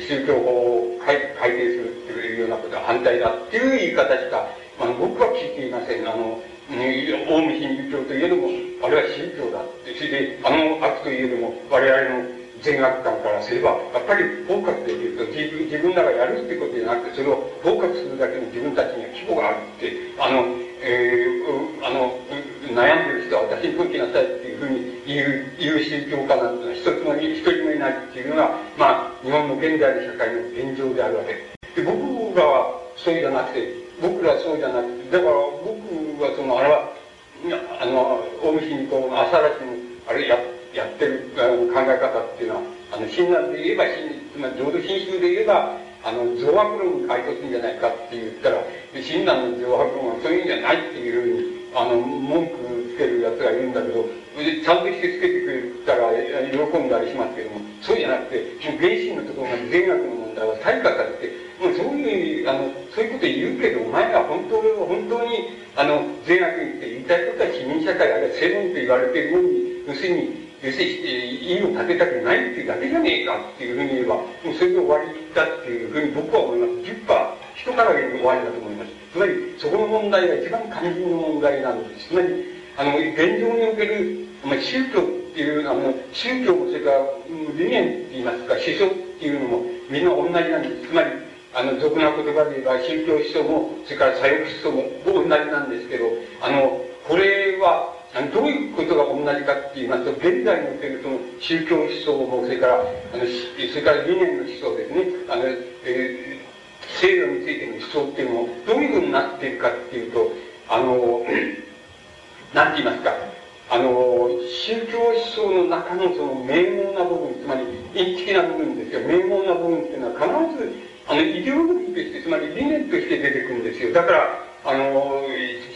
宗教法を改改定するっていうようなことは反対だっていう言い方しか、あ、僕は聞いていません。あの、オウム真理教といえども、あれは宗教だ、それで、あの悪といえども、我々の善悪感からすれば、やっぱり包括できると、自分自分らがやるってことじゃなくて、それを包括するだけの自分たちには規模があるって、あの、えー、あの、悩んでる人は私に解きなさいっていうふうに言う、言う宗教家なんてのは一つも、一人もいないっていうのが、まあ、日本の現代の社会の現状であるわけで。で、僕らはそうじゃなくて、僕らそうじゃなくて、だから僕はその、あれは、あの、大虫にこう、朝らしの、あれや、やってる考え方っていうのは、あの、親鸞で言えば、つまり浄土真宗で言えば、あの、増悪論に該当するんじゃないかって言ったら、親鸞の増悪論はそういうんじゃないっていうふうに、あの、文句つけるやつがいるんだけど、ちゃんとしてつけてくれたら喜んだりしますけども、そうじゃなくて、原神のところが善悪の問題は退化されて、もうそういう、あの、そういうこと言うけど、お前が本当本当に、あの、善悪にって言いたいことは市民社会、あるいは世論と言われてるように、要するに、要するに、いを立てたくないっていうだけじゃねえかっていうふうに言えば、もうそれで終わりだっていうふうに僕は思います。10%、人からげに終わりだと思います。つまり、そこの問題が一番肝心の問題なんです。つまり、あの、現状における、まあ、宗教っていう、あの、宗教それから、理念って言いますか、思想っていうのも、みんな同じなんです。つまり、あの、俗な言葉で言えば、宗教思想も、それから左翼思想も同じなんですけど、あの、これは、どういうことが同じかって言いますと、現在におけるその宗教思想も、それから、あの、それから理念の思想ですね、あの、えー、制度についての思想っていうのも、どういうふうになっているかっていうと、あの、なんて言いますか、あの、宗教思想の中のその名門な部分、つまり、インチキな部分ですよ。名門な部分っていうのは必ず、あの、イデオロギーとして、つまり理念として出てくるんですよ。だから、あの、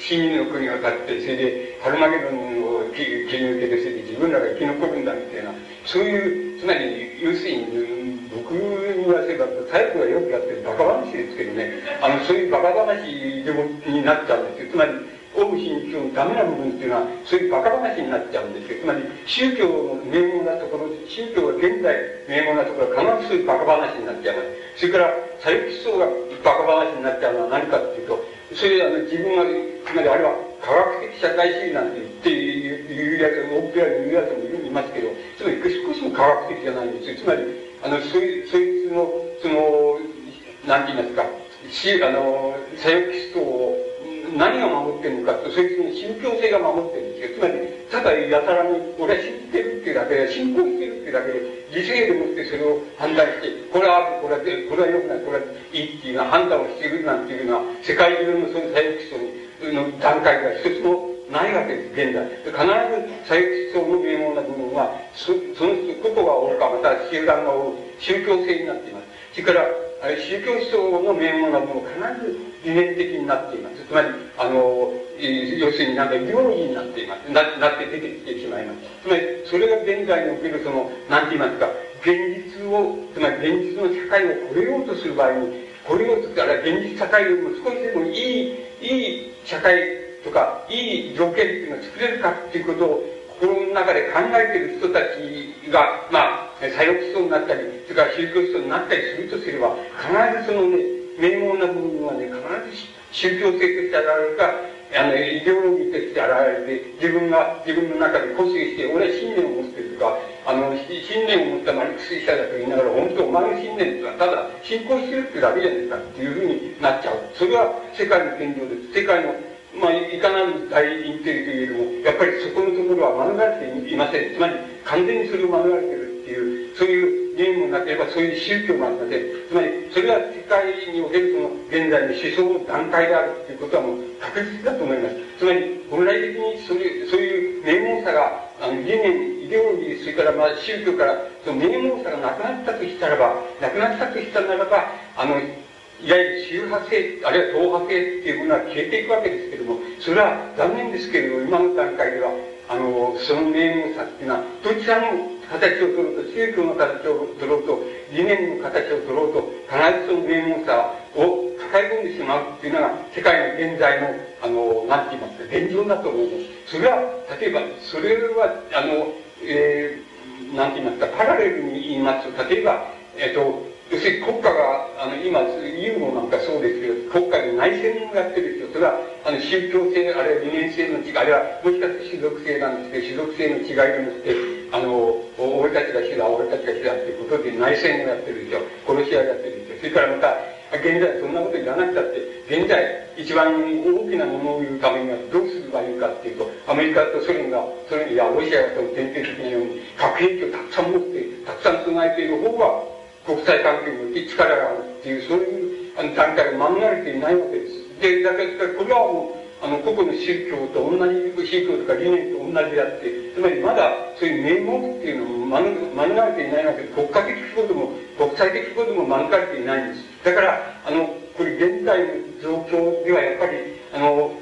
死人の国が立って、それで、ハルマゲドンを切り抜けて、それで自分らが生き残るんだみたいな、そういう、つまり、要するに、僕に言わせば、最後がよくやってるバカ話ですけどね、あの、そういうバカ話でもになっちゃうんですよ。つまり、オウム真理教のダメな部分っていうのは、そういうバカ話になっちゃうんですよ。つまり、宗教の名門なところ、宗教が現在名門なところは必ずそういうバカ話になっちゃいます。それから、左翼思想がバカ話になっちゃうのは何かっていうと、それあの自分が、つまりあれは科学的社会主義なんて言って言うやつ、大っぺらに言うやつもいますけど、つまり少しも科学的じゃないんですよ。つまり、あの、そいそいつの、その、なんて言いますか、しあの、左翼思想を何が守ってるのかと、そいつの宗教性が守ってるんですよ。つまり、ただやたらに、俺は信じてるっていうだけで、信仰してるっていうだけで、理性でもってそれを判断して、これはこれはこれは良くない、これはいいっていうような判断をしているなんていうのは、世界中のそういう左翼思想の段階が一つもないわけです、現在。必ず左翼思想の名門な部分は、そそのことがおるか、また集団がおる宗教性になっています。それから、宗教思想の名門な部分は必ず理念的になっています。つまり、あの、要するになんかイデオロギーになっています。ななって出てきてしまいます。つまり、それが現在におけるその、なんて言いますか、現実を、つまり現実の社会を超えようとする場合に、超えようとしたら現実社会よりも少しでもいい、いい社会とか、いい条件っていうのを作れるかっていうことを、心の中で考えてる人たちが、まあ、左翼思想になったり、それから宗教思想になったりするとすれば、必ずそのね、名門な部分はね、必ず宗教性として現れるか、あの、イデオロギーとして現れて、自分が、自分の中で固執して、俺は信念を持ってるとか、あの、信念を持ったマリクス者だと言いながら、本当お前の信念とは、ただ、信仰してるってだけじゃないかっていうふうになっちゃう。それは世界の現状です。世界の、まあ、いかなる大インテリといえども、やっぱりそこのところは免れていません。つまり、完全にそれを免れてるっていう、そういうゲームなければ、そういう宗教がありません。つまり、それは世界におけるその、現在の思想の段階であるっていうことはもう確実だと思います。つまり、本来的にそれ、そういう名門さが、あの、理念、イデオロギー、それからまあ宗教から、その名門さがなくなったとしたらば、なくなったとしたならば、あの、いわゆる周波性、あるいは党派性っていうものは消えていくわけですけれども、それは残念ですけれども、今の段階では、あの、その名門さっていうのは、どちらの形を取ろうと、宗教の形を取ろうと、理念の形を取ろうと、必ずその名門さを抱え込んでしまうっていうのが、世界の現在の、あの、なんて言いますか、現状だと思います。それは、例えば、それは、あの、えー、なんて言いますか、パラレルに言いますと、例えば、えっ、と、要するに国家が、あの、今、ユーモなんかそうですけど、国家で内戦をやってる人、それは、あの、宗教性、あるいは理念性の違い、あるいは、もしかして種族性なんですけど、種族性の違いでもって、あの、俺たちが主だ、俺たちが主だっていうことで内戦をやってる人、殺し合いやってる人、それからまた、現在そんなこと言わなくたって、現在一番大きなものを言うためにはどうすればいいかっていうと、アメリカとソ連が、ソ連やロシアがその典型的なように核兵器をたくさん持って、たくさん備えている方が国際関係において力があるっていう、そういうあの段階が免れていないわけです。で、だけど、これはもう、あの、個々の宗教と同じ、宗教とか理念と同じであって、つまりまだそういう名目っていうのも免れていないわけで、国家的規模でも、国際的規模でも免れていないんです。だから、あの、これ現在の状況ではやっぱり、あの、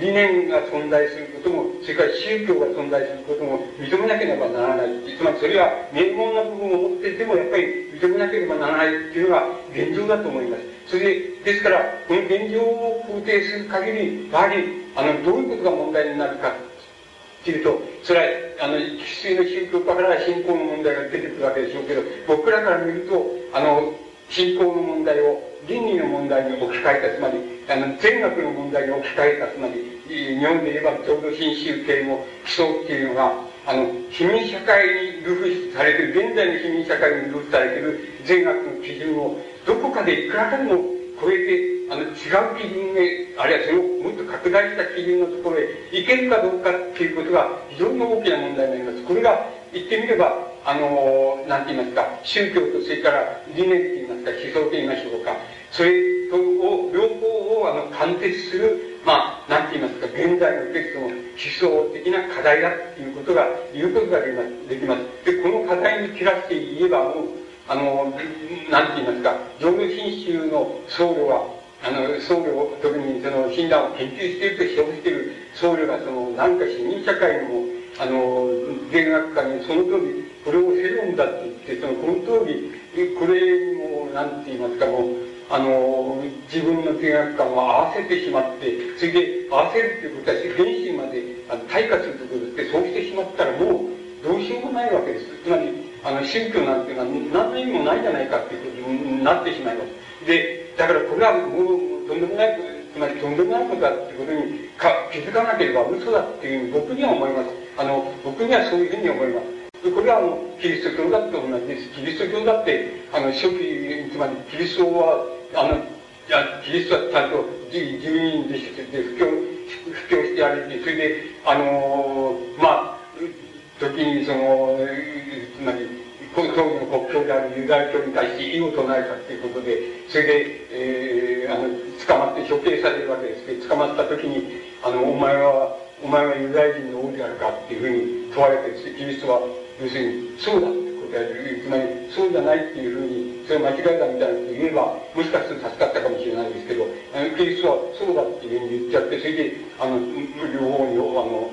理念が存在することも、それから宗教が存在することも認めなければならない。つまりそれは名門な部分を持っていてもやっぱり認めなければならないっていうのが現状だと思います。それで、ですから、この現状を肯定する限り、やはり、あの、どういうことが問題になるかっていうと、それは、あの、生粋の宗教家から信仰の問題が出てくるわけでしょうけど、僕らから見ると、あの、信仰の問題を倫理の問題に置き換えた、つまり、あの、全学の問題に置き換えた、つまり、日本で言えば浄土真宗系の基礎っていうのが、あの、市民社会にルフされてる、現在の市民社会にルフされてる全学の基準を、どこかでいくらかでも超えて、あの、違う基準へ、あるいはそれをもっと拡大した基準のところへ行けるかどうかっていうことが非常に大きな問題になります。これが言ってみれば、あの、なんて言いますか、宗教とそれから理念って言いますか、思想と言いましょうか、それとを、両方をあの、貫徹する、まあ、なんて言いますか、現在のテストの思想的な課題だっていうことが、言うことができます。で、この課題に切らして言えば、もう、あの、なんて言いますか、浄土真宗の僧侶は、あの、僧侶、特にその診断を研究していると称している僧侶が、その、なんか市民社会にも、あの、弦楽家にその通り、これをせるんだって言って、その、この通り、これにも、なんて言いますか、もう、あの、自分の哲学観を合わせてしまって、それで合わせるっていうことは原子まであの退化するところですそうしてしまったらもうどうしようもないわけです。つまり、あの、宗教なんていうのは何の意味もないじゃないかっていうことになってしまいます。で、だからこれはもうとんでもない、つまりとんでもないことだっていうことにか気づかなければ嘘だっていうふうに僕には思います。あの、僕にはそういうふうに思います。これはあの、キリスト教だって同じです。キリスト教だって、あの、初期、つまりキリストはあの、いや、キリストはちゃんと自自民でして布教、布教してあげて、それで、あのー、まあ、時にその、つまり、当時の国境であるユダヤ教に対して異を唱えたっていうことで、それで、えー、あの、捕まって処刑されるわけですけど、捕まった時に、あの、お前は、お前はユダヤ人の王であるかっていうふうに問われて、キリストは、要するに、そうだって答える。つまり、そうじゃないっていうふうに、それ間違いだみたいなこと言えば、もしかすると助かったかもしれないですけど、キリストはそうだっていうふうに言っちゃって、それで、あの、両方に、あの、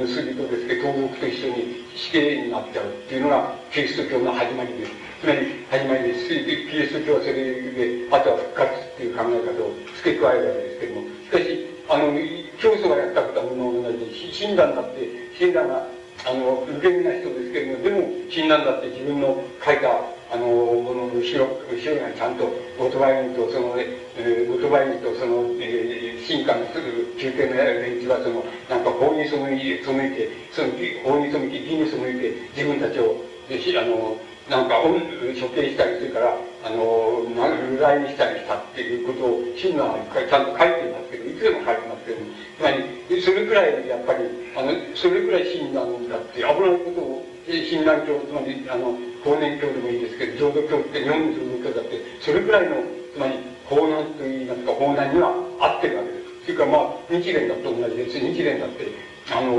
結びとですね、東国と一緒に死刑になっちゃうっていうのが、キリスト教の始まりです。つまり、始まりです。キリスト教はそれで、あとは復活っていう考え方を付け加えるわけですけども、しかし、あの、教祖がやったことはもの同じで、診断だって、診断が、あの、受け身な人ですけれども、でも、親鸞だって自分の書いた、あの、ものの後ろ、後ろがちゃんと、オートバイとその、えー、オートバイとその、えー、進化のする宮廷の連中はその、なんか法に背い背いて、その、法に背いて、義に背いて、自分たちを、あの、なんか、処刑したり、それから、あの、流罪にしたりしたっていうことを、親鸞は一回ちゃんと書いてますけど、いつでも書いてますけど、つまり、それくらい、やっぱり、あの、それくらい親鸞だって、危ないことを、親鸞教、つまり、あの、法然教でもいいですけど、浄土教って日本の浄土教だって、それくらいの、つまり、法難といいますか、法難には合ってるわけです。それかまあ、日蓮だと同じです。日蓮だって、あの、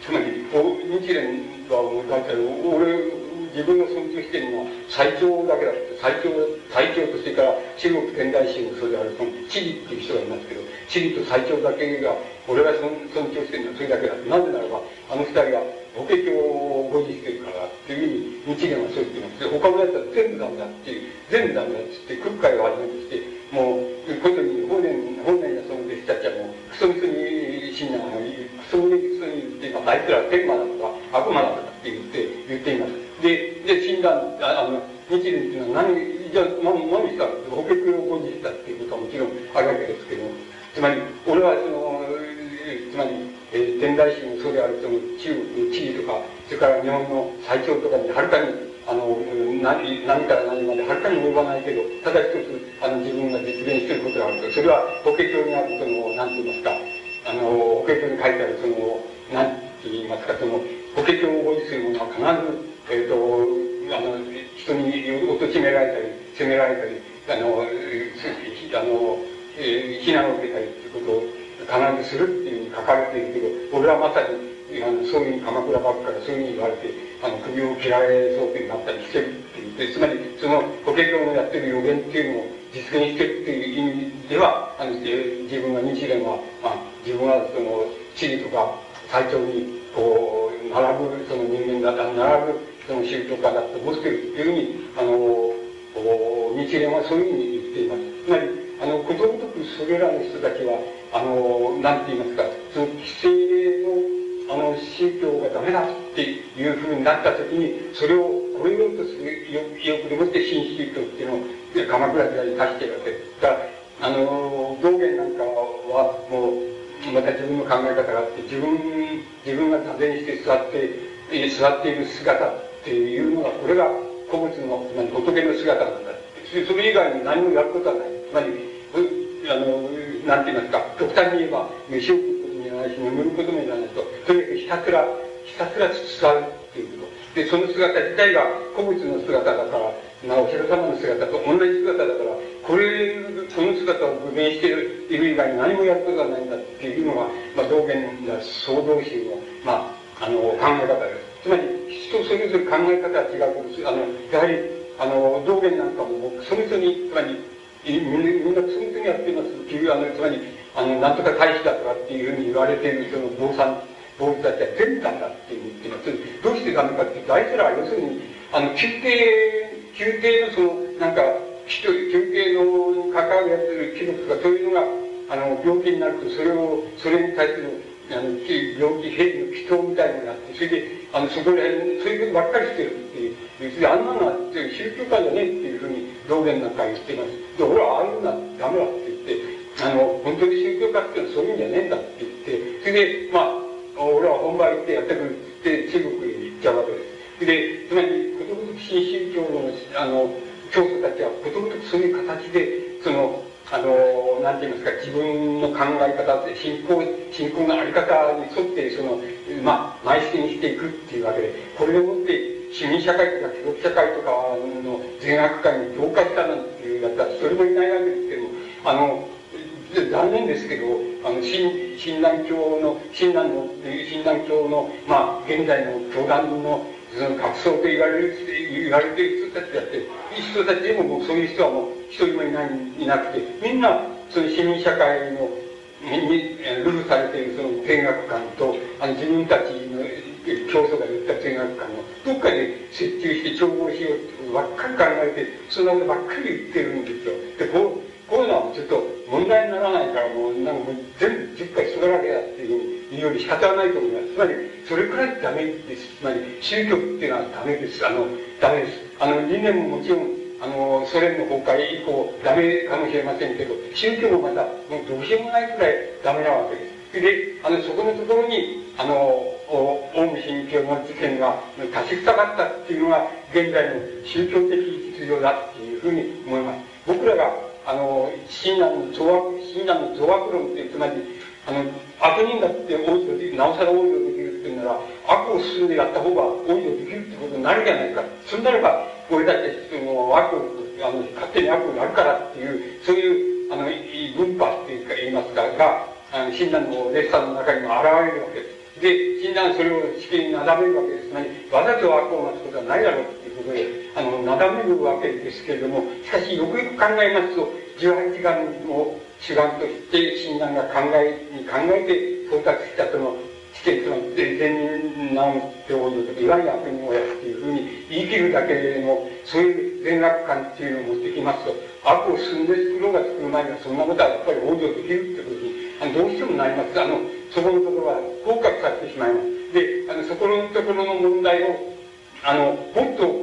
つまり、日蓮はもう大体、俺、自分の尊重してるのは最長だけだって最長最長としてから中国現代史のそれであるその地理っていう人がいますけど地理と最長だけが俺が尊尊重しているのはそれだけだって。なぜならばあの二人が法華経を保持してるからっていうふうに日蓮はそう言ってます。で他のやつは全部ダメだっていう全部ダメだっつって空海をはじめとしてもうことに本年本年のその弟子たちはもうクソみそに信仰がクソみそに言っていうかあいつら天魔だとか悪魔だとかって言って言っています。で、で、診断、あの、日蓮っていうのは何、じゃあ何、何した法華経を講じたっていうことはもちろんあるわけですけども、つまり、俺はその、つまり、えー、天台宗もそうであるその中国の地理とか、それから日本の最長とかにはるかに、あの、何、何から何まではるかに及ばないけど、ただ一つ、あの、自分が実現していることがあると、それは法華経にあるその、なんて言いますか、あの、法華経に書いてあるその、なんて言いますか、その、法華経を覚えするものは必ず、えっ、ー、と、あの、人に貶められたり、責められたり、あの、あの、えー、非難を受けたりっていうことを必ずするっていうふうに書かれているけど、俺はまさに、あの、そういう鎌倉幕府からそういうふうに言われて、あの、首を切られそうになったりしてるっていう。で、つまり、その、法華経のやってる予言っていうのを実現してるっていう意味では、あの、自分が日蓮は、まあ、自分はその、地理とか、最長に、こう、並ぶ、その人間だった、並ぶ、の宗教家だと思ってるっていうふうに、あの、日蓮はそういうふうに言っています。つまり、あの、ことごとくそれらの人たちは、あの、なんて言いますか、その規制の、あの、宗教がダメだっていうふうになったときに、それを超えようとする意欲でもって新宗教っていうのを、鎌倉時代に出しているわけです。だから、あの、道元なんかは、もう、また自分の考え方があって、自分、自分が座禅して座って、座っている姿っていうのが、これが古物の、仏の姿なんだ。それ以外に何もやることはない。つまり、あの、なんて言いますか、極端に言えば、飯を食うこともいらないし、眠ることもいらないと、とにかくひたすら、ひたすら伝わるっていうこと。で、その姿自体が古物の姿だから、まあ、お釈迦様の姿と同じ姿だから、これ、この姿を具現しているいる以外に何もやることがないんだっていうのが、まあ、道元の創造主の、まあ、あの、考え方です。つまり、人それぞれ考え方は違うことです。あの、やはり、あの、道元なんかも、その人に、つまり、みんな、その人にやってますっていう、あの、つまり、あの、なんとか大使だとかっていうふうに言われている人の坊さん、坊主たちは全部ダメだっていう言ってます。どうしてダメかっていうと、あいつらは要するに、あの、宮廷、宮廷のその、なんか、人、宮廷の関わるやつ、貴族とかそういうのが、あの、病気になると、それを、それに対する、あの、病気、兵の祈祷みたいになって、それで、あの、そこら辺、そういうことばっかりしてるっていう。で、あんなのは宗教家じゃねえっていうふうに道元なんか言ってます。で、俺はああいうのはダメだって言って、あの、本当に宗教家っていうのはそういうんじゃねえんだって言って、それで、まあ、俺は本場行ってやってくるって中国に行っちゃうわけです。で、つまり、ことごとく新宗教の、あの、教祖たちはことごとくそういう形で、その、あの、なんて言いますか、自分の考え方って、信仰、信仰のあり方に沿って、その、まあ、内省にしていくっていうわけで、これをもって、市民社会とか貴族社会とかの善悪界に同化したなんていうやつは一人もいないわけですけども、あの、残念ですけど、あの、親、親鸞教の、親鸞の、親鸞教の、まあ、現在の教団、の、学僧と言われる、言われてる人たちだって、いい人たちでももうそういう人はもう一人もいない、いなくて、みんな、その市民社会の、に、ルールされているその天学観と、あの自分たちの教祖が言った天学観を、どっかで設計して調合しようってばっかり考えて、そんなことばっかり言ってるんですよ。で、こう、こういうのはちょっと問題にならないから、もう、なんかもう全部10回それだけだっていうふうに言うより仕方はないと思います。つまり、それくらいダメです。つまり、宗教っていうのはダメです。あの、ダメです。あの、理念ももちろん、あの、ソ連の崩壊以降、ダメかもしれませんけど、宗教もまた、もうどうしようもないくらいダメなわけです。で、あの、そこのところに、あの、オウム真理教の事件が立ちふさがったっていうのが、現在の宗教的実情だっていうふうに思います。僕らが、あの、親鸞の増悪、親鸞の増悪論って、つまり、あの、悪人だって応用できる、なおさら応用できるっていうなら、悪を進んでやった方が応用できるってことになるじゃないか。そうなれば、俺だってその悪をあの勝手に悪をやるからっていうそういうあの文化っていうか言いますかがあの親鸞の列車の中にも現れるわけです。で、親鸞それを試験になだめるわけです。つ、わざと悪をなすことはないだろうっていうことで、あの、なだめるわけですけれども、しかしよくよく考えますと、18時間を主眼として親鸞が考え考えて到達したその知見との全然直っておると、いわゆる悪人親っていうふうに言い切るだけでも、そういう善悪感っていうのを持ってきますと、悪を進んで作ろうが作る前にはそんなことはやっぱり往生できるってことに、あのどうしてもなります。あの、そこのところは降格されてしまいます。で、あの、そこのところの問題を、あの、もっと、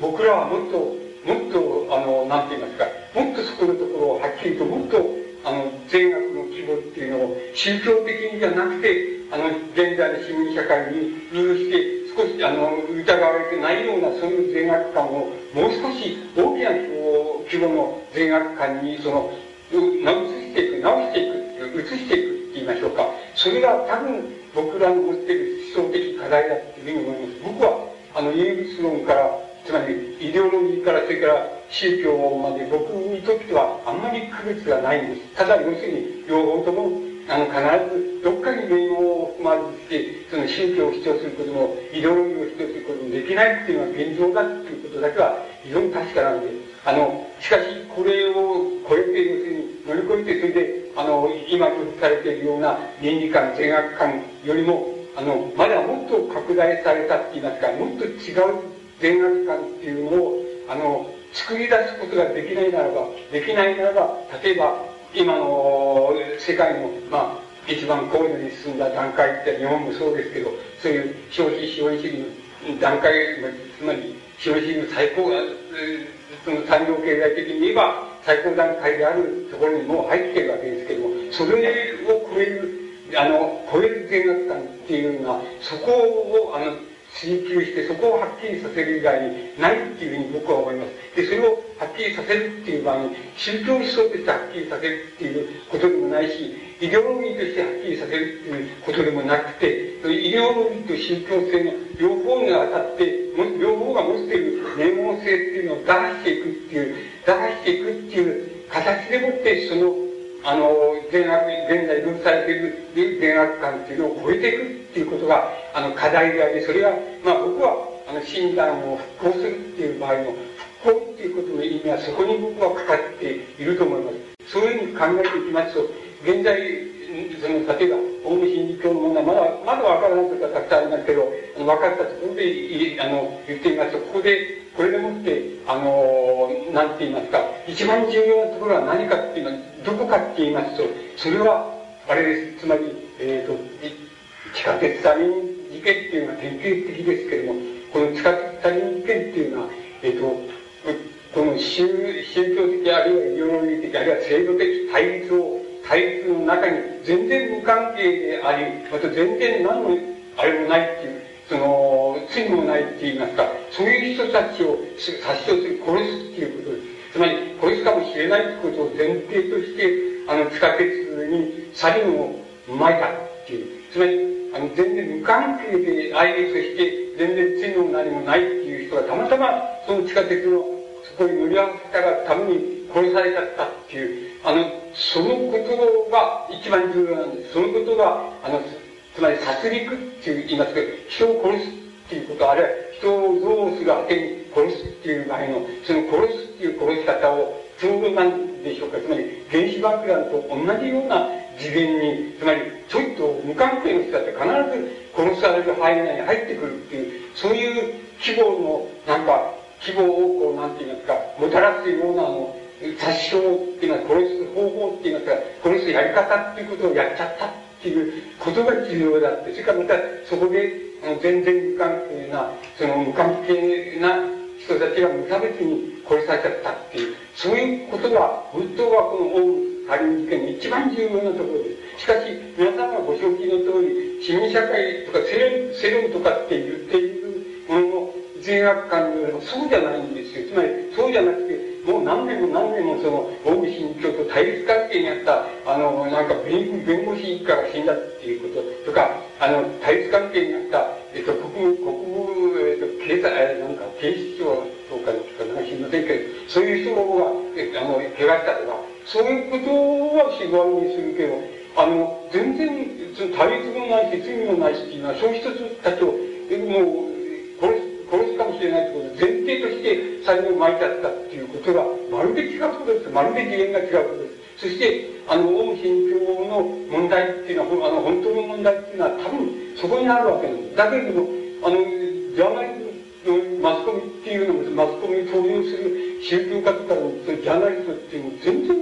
僕らはもっと、もっと、あの、なんて言いますか、もっとそこのところをはっきりと、もっと、あの、善悪の規模っていうのを宗教的にじゃなくて、あの、現在の市民社会に有して、少し、あの、疑われてないような、そういう善悪感を、もう少し大きな規模の善悪感に、その、直していく、直していく、移していくって言いましょうか。それが多分、僕らの持っている思想的課題だっていうふうに思います。僕は、あの、唯物論から、つまり、イデオロギーから、それから宗教まで、僕にとっては、あんまり区別がないんです。ただ、要するに、両方とも、あの、必ず、どっかに名門を含まれて、その宗教を主張することも、イデオロギーを主張することもできないっていうのは現状だっていうことだけは、非常に確かなんで、あの、しかし、これを超えて、要するに乗り越えて、それで、あの、今拒否されているような倫理観、善悪観よりも、あの、まだもっと拡大されたって言いますか、もっと違う善悪観っていうのを、あの、作り出すことができないならば、できないならば、例えば、今の世界の、まあ、一番高度に進んだ段階って日本もそうですけど、そういう消費資本主義の段階、つまり資本主義の最高、その産業経済的に言えば最高段階であるところにもう入っているわけですけども、それを超える、あの、超える税額感っていうのは、そこを、あの、追求してそこをはっきりさせる以外にないっていうふうに僕は思います。で、それをはっきりさせるっていう場合に、宗教思想としてはっきりさせるっていうことでもないし、イデオロギーとしてはっきりさせるっていうことでもなくて、イデオロギーと宗教性の両方にあたって、両方が持っている名門性っていうのを打破していくっていう、打破していくっていう形でもって、その、あの、善悪、現在分されている善悪感っていうのを超えていくっていうことが、あの、課題であり、それが、まあ僕は、あの、診断を復興するっていう場合の、復興っていうことの意味はそこに僕はかかっていると思います。そういうふうに考えていきますと、現在、その、例えば、オウム真理教の問題、まだ、まだ分からないことはたくさんありますけど、分かったところで、あの、言ってみますと、ここで、これでもって、あの、なんて言いますか、一番重要なところは何かっていうのは、どこかって言いますと、それは、あれです。つまり、え、ー、と、地下鉄サリン事件っていうのは典型的ですけれども、この地下鉄サリン事件っていうのは、えっ、ー、と、この宗宗教的あるいはイデオロギー的あるいは制度的対立を、対立の中に全然無関係であり、また全然何のあれもないっていう、その、罪もないって言いますか、そういう人たちを殺傷する、殺すっていうことです。つまり、殺すかもしれないってことを前提として、あの、地下鉄にサリンを撒いたっていう。つまり、あの、全然無関係で愛列して、全然罪も何もないっていう人がたまたま、その地下鉄のそこに乗り合わせたがために殺されちゃったっていう、あの、そのことが一番重要なんです。そのことが、あの、つまり殺戮っていう言いますけど、人を殺すっていうこと、あるいは人をどうする果てに殺すっていう場合の、その殺すっていう殺し方を、ちょうどなんでしょうか、つまり原子爆弾と同じような次元に、つまりちょっと無関係の人だって必ず殺される範囲内に入ってくるっていう、そういう規模の、なんか、規模をこう、なんて言いますか、もたらすような、あの、殺傷っていうのは殺す方法っていますか、殺すやり方っていうことをやっちゃったっていうことが重要だって、それからまたそこで、全然無関係な、その無関係な人たちが無差別に殺されちゃったっていう、そういうことが、本当はこのオウムサリン事件の一番重要なところです。しかし、皆さんがご承知の通り、市民社会とか世論世論とかって言っているものの善悪感によればそうじゃないんですよ。つまり、そうじゃなくて、もう何年も何年もその、オウム真理教と対立関係にあった、あの、なんか弁弁護士一家が死んだっていうこととか、あの、対立関係にあった、えっと、国務、国務、えっと、警察、えなんか、警視庁とかとか、なんか知りませんけど、そういう人が、えあの、怪我したとか、そういうことは不思議にするけど、あの、全然、その対立もないし、罪もないしっていうのは、そういう人たちを、もう、殺す、かもしれないってこと前提として才能を巻いちゃったっていうことが、まるで違うことです。まるで次元が違うことです。そして、あの、オウム真教の問題っていうのは、あの、本当の問題っていうのは多分そこにあるわけなんです。だけれども、あの、ジャーナリズムマスコミっていうのも、マスコミに登場する宗教家とかのジャーナリストっていうのも全然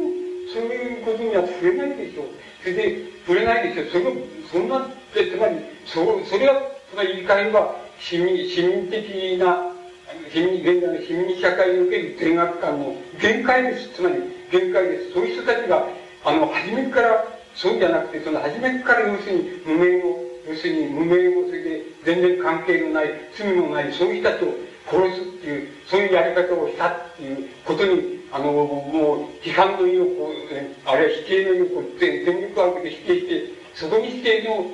そういうことには触れないでしょう。それで、触れないでしょう。それそんな、つまり、そそれは、つまり言い換えれば、市民、市民的な、市民、現在の市民社会における善悪感の限界です。つまり、限界です。そういう人たちが、あの、初めから、そうじゃなくて、その初めから要するに無名を、要するに無名を、それで全然関係のない、罪のない、そういう人たちを殺すっていう、そういうやり方をしたっていうことに、あの、もう、批判の意をこう、あるいは否定の意をこう、全力を挙げて否定して、そこに否定の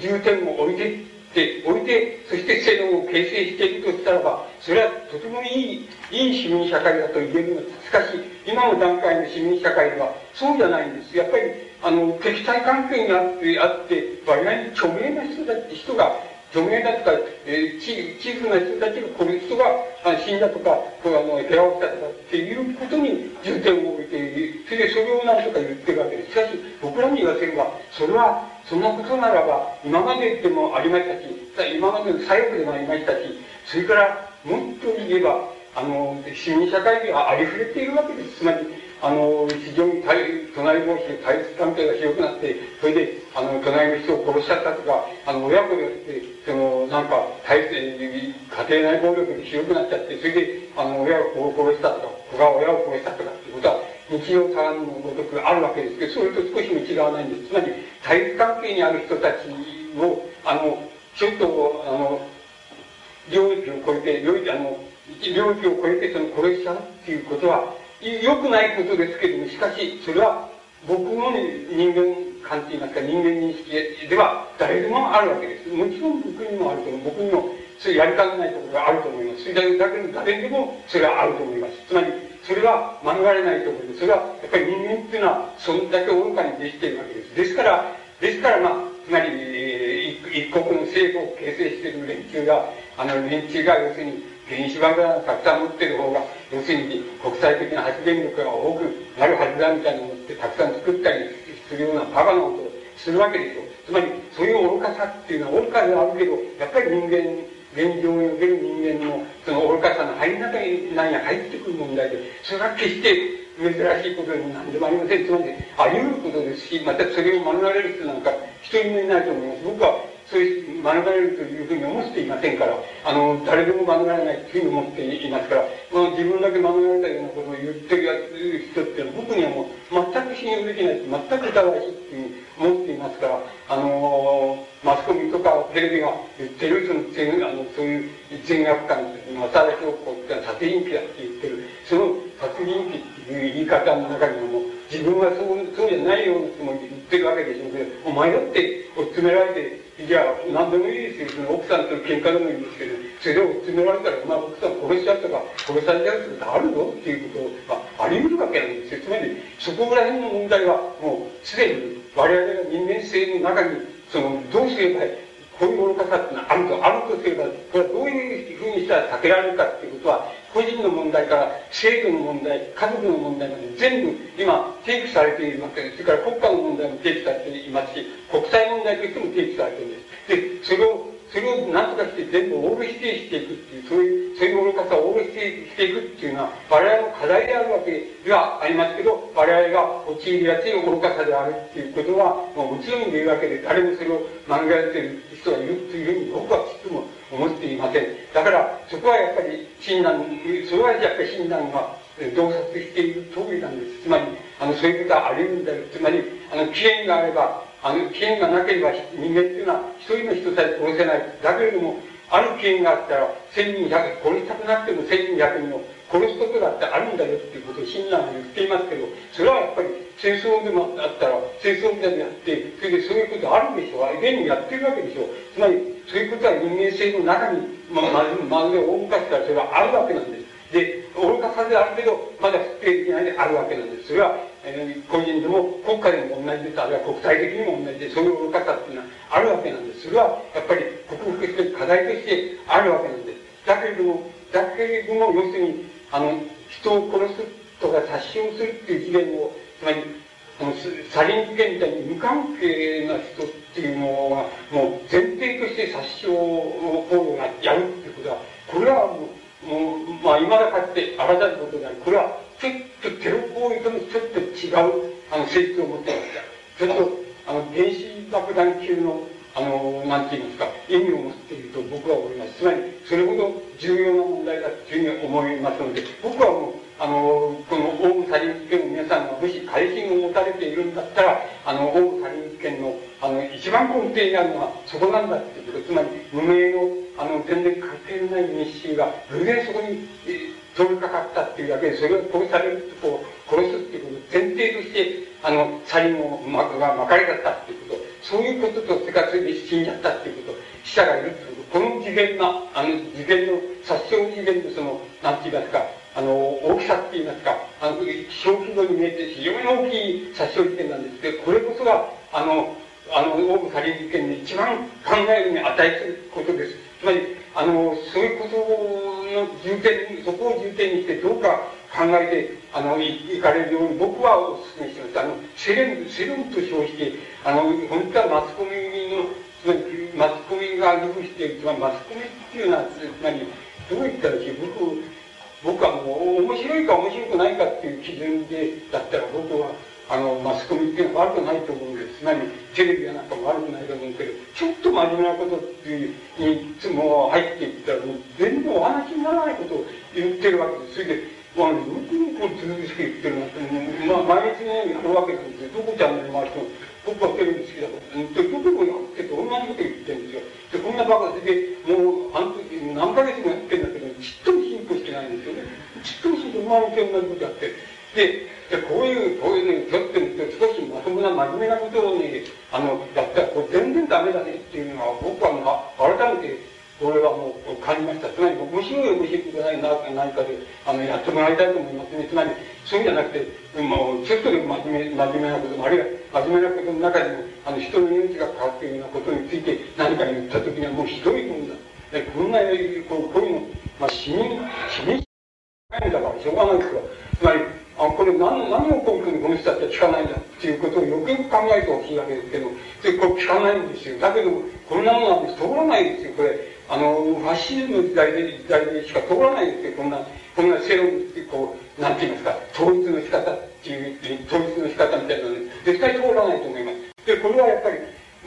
重点を置いてで、置いて、そして性能を形成していくとしたらば、それはとてもいい、いい市民社会だと言えるのです。しかし、今の段階の市民社会では、そうじゃないんです。やっぱり、あの、敵対関係にあって、あって、割合に著名な人だって人が、著名だとか、えー、チチーフな人たちが、この人が死んだとか、こうあの、部屋をしたとかっていうことに重点を置いて、それでそれを何とか言ってるわけです。しかし、僕らに言わせれば、それは、そんなことならば、今まででもありましたし、今までの左翼でもありましたし、それから、もっと言えば、あの、市民社会にはありふれているわけです。つまり、あの、非常に隣同士で対立関係が広くなって、それで、あの、隣の人を殺しちゃったとか、あの、親子でって、その、なんか、対立、家庭内暴力で広くなっちゃって、それで、あの、親を殺したとか、子が親を殺したとかっていうことは、日常茶飯のごとくあるわけですけど、それと少しも違わないんです。つまり、対立関係にある人たちを、あの、ちょっと、あの、領域を超えて、領域、あの、領域を超えてその殺しちゃうっていうことは、良くないことですけれども、しかし、それは僕の人間観といいますか、人間認識では誰でもあるわけです。もちろん僕にもあると思う。僕にもそういうやりかねないところがあると思います。それだけど誰でもそれはあると思います。つまり、それは免れないと思います。それはやっぱり人間っていうのはそんだけ愚かにできているわけです。ですから、ですからまあ、つまり、一国の政府を形成している連中が、あの連中が要するに原子爆弾をたくさん持ってる方が、要するに国際的な発電力が多くなるはずだみたいなのってたくさん作ったりするようなバカなことをするわけですよ。つまり、そういう愚かさっていうのは愚かではあるけど、やっぱり人間、現状における人間のその愚かさの入り中に何や入ってくる問題で、それは決して珍しいことでも何でもありません。つまり、あり得ることですし、またそれを免れる人なんか一人もいないと思います。僕はそういう免れるというふうに思っていませんから、あの、誰でも免れないというふうに思っていますから、まあ、自分だけ免れたようなことを言ってるや人っていうのは僕にはもう全く信用できないし、全く疑わしいっていう思っていますから、あのマスコミとかテレビが言ってるその全あのそういう全学館の新しい方って殺人鬼だって言ってる、その殺人鬼っていう言い方の中にも自分はそうそうじゃないようなつもりで言ってるわけでしょうけど、お前だって追い詰められてじゃあ、何でもいいですよ。奥さんと喧嘩でもいいんですけど、それで追い詰められたら、まあ、奥さん殺しちゃったか、殺されちゃうってことあるぞっていうことがあり得るわけなんですよ。つまり、そこら辺の問題は、もう、すでに我々の人間性の中に、その、どうすればこういう愚かさってのはあると、あるとすれば、これはどういうふうにしたら避けられるかっていうことは、個人の問題から制度の問題、家族の問題まで全部今提起されているわけです。それから国家の問題も提起されていますし、国際問題としても提起されているんです。で、それを、それを何とかして全部オール否定していくっていう、そういう、そういう愚かさをオール否定していくっていうのは、我々の課題であるわけではありますけど、我々が陥りやすい愚かさであるっていうことは、もちろん言うわけで、誰もそれを漫画やってる人がいるというふうに僕はちっとも思っていません。だから、そこはやっぱり親鸞、それはやっぱり親鸞が洞察している通りなんです。つまり、あの、そういうことはあり得るんだよ。つまり、あの、危険があれば、あの、危険がなければ人間っていうのは一人の人さえ殺せない。だけれども、ある危険があったら、千人百、殺したくなくても千人百人を殺すことだってあるんだよっていうことを親鸞は言っていますけど、それはやっぱり戦争でもあったら、戦争みたいにやって、それでそういうことあるんでしょう。現にやってるわけでしょう。つまり、そういうことは人間性の中に、ま、まず、まず大昔からそれはあるわけなんです。で、愚かさであるけど、まだ不定的なであるわけなんです。それは、えー、個人でも国家でも同じです。あるいは国際的にも同じで、そういう愚かさっていうのはあるわけなんです。それは、やっぱり克服して課題としてあるわけなんです。だけれども、だけれども、要するに、あの、人を殺すとか殺傷するっていう事件を、つまり、サリン事件みたいに無関係な人っていうのは、もう前提として殺傷行為がやるっていうことは、これはもう、もう、まあ、未だかつてあらざることである。これは、ちょっとテロ行為ともちょっと違う、あの、性質を持ってました。ちょっと、あの、原子爆弾級の、あの、なんて言いますか、意味を持っそこなんだっていうこと、つまり、無名の、あの、全然関係のない密集が、偶然そこに、えー、通りかかったっていうだけで、それを殺されると、こう、殺すっていうことを前提として、あの、サリンを、ま、が巻かれちゃったっていうこと、そういうことと、それからそれで死んじゃったっていうこと、死者がいるっていうこと、この次元な、あの、次元の、殺傷次元のその、なんて言いますか、あの、大きさって言いますか、あの、小規模に見えて非常に大きい殺傷事件なんです。けど、これこそが、あの、えるに値することです。つまり、あの、そういうことの重点に、そこを重点にしてどうか考えて、あの、いいかれるように僕はお勧めします。あの、セレン、セレンと称して、あの、本当はマスコミの、つまり、マスコミが工夫して、つまりマスコミっていうのは、つまり、どういったらしい、僕、僕はもう面白いか面白くないかっていう基準でだったら僕はあのマスコミっていうのは悪くないと思うんですつまりテレビやなんかも悪くないと思うけどちょっと真面目なことっていうにいつも入っていったらもう全然お話にならないことを言ってるわけですそれでまあ、よくこう続けて言ってるなって、ま、毎日のようにやるわけですよ。どこチャンネル回しても、僕はテレビ好きだから、どこもやってて同じこと言ってるんですよ。で、こんなバカで、もう、半年、何ヶ月もやってるんだけど、ちっとも進歩してないんですよね。ちっとも進歩、毎日同じことやって。で、でこういう、こういうね、ちょっと少しまともな真面目なことをね、あの、やったら、これ全然ダメだねっていうのは、僕はもう、改めて、これはもう感じました。つまり、面白い面白くないな何かで、あの、やってもらいたいと思いますね。つまり、そういうんじゃなくて、もう、ちょっとでも真面目、真面目なことも、あるいは真面目なことの中でも、あの、人の命が変わっているようなことについて何か言ったときにはもうひどいもんだ。で、こんな、こうこういうの、まあ、市民、市民ないんだからしょうがないですよ。つまり、あ、これ何、何を根拠にこの人たちは聞かないんだっていうことをよくよく考えてほしいわけですけど、で、これ聞かないんですよ。だけど、こんなものなんて通らないですよ、これ。あの、ファシズムの時代で、時代でしか通らないですよ、こんな、こんな世論ってこう、なんて言いますか、統一の仕方っていう、統一の仕方みたいなので、絶対通らないと思います。で、これはやっぱり、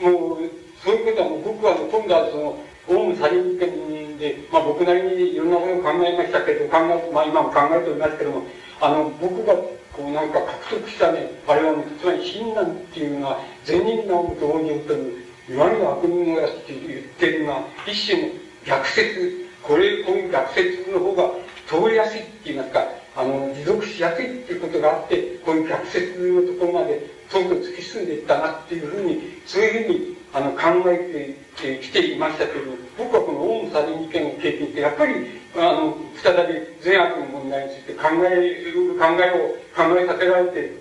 もう、そういうことはもう僕は今度はその、オウムサリン権で、まあ僕なりにいろんなことを考えましたけど、考え、まあ今も考えておりますけども、あの、僕がこうなんか獲得したね、あれはね、つまり親鸞っていうのは、善人な王と王によっていわゆる悪人をやって言ってるのは、一種の逆説、これ、こういう逆説の方が通りやすいって言いますか、あの、持続しやすいっていうことがあって、こういう逆説のところまで、とうとう突き進んでいったなっていうふうに、そういうふうにあの、考えてきていましたけど、僕はこのオウムサリン事件を経験して、やっぱり、あの、再び善悪の問題について考える、考えを、考えさせられて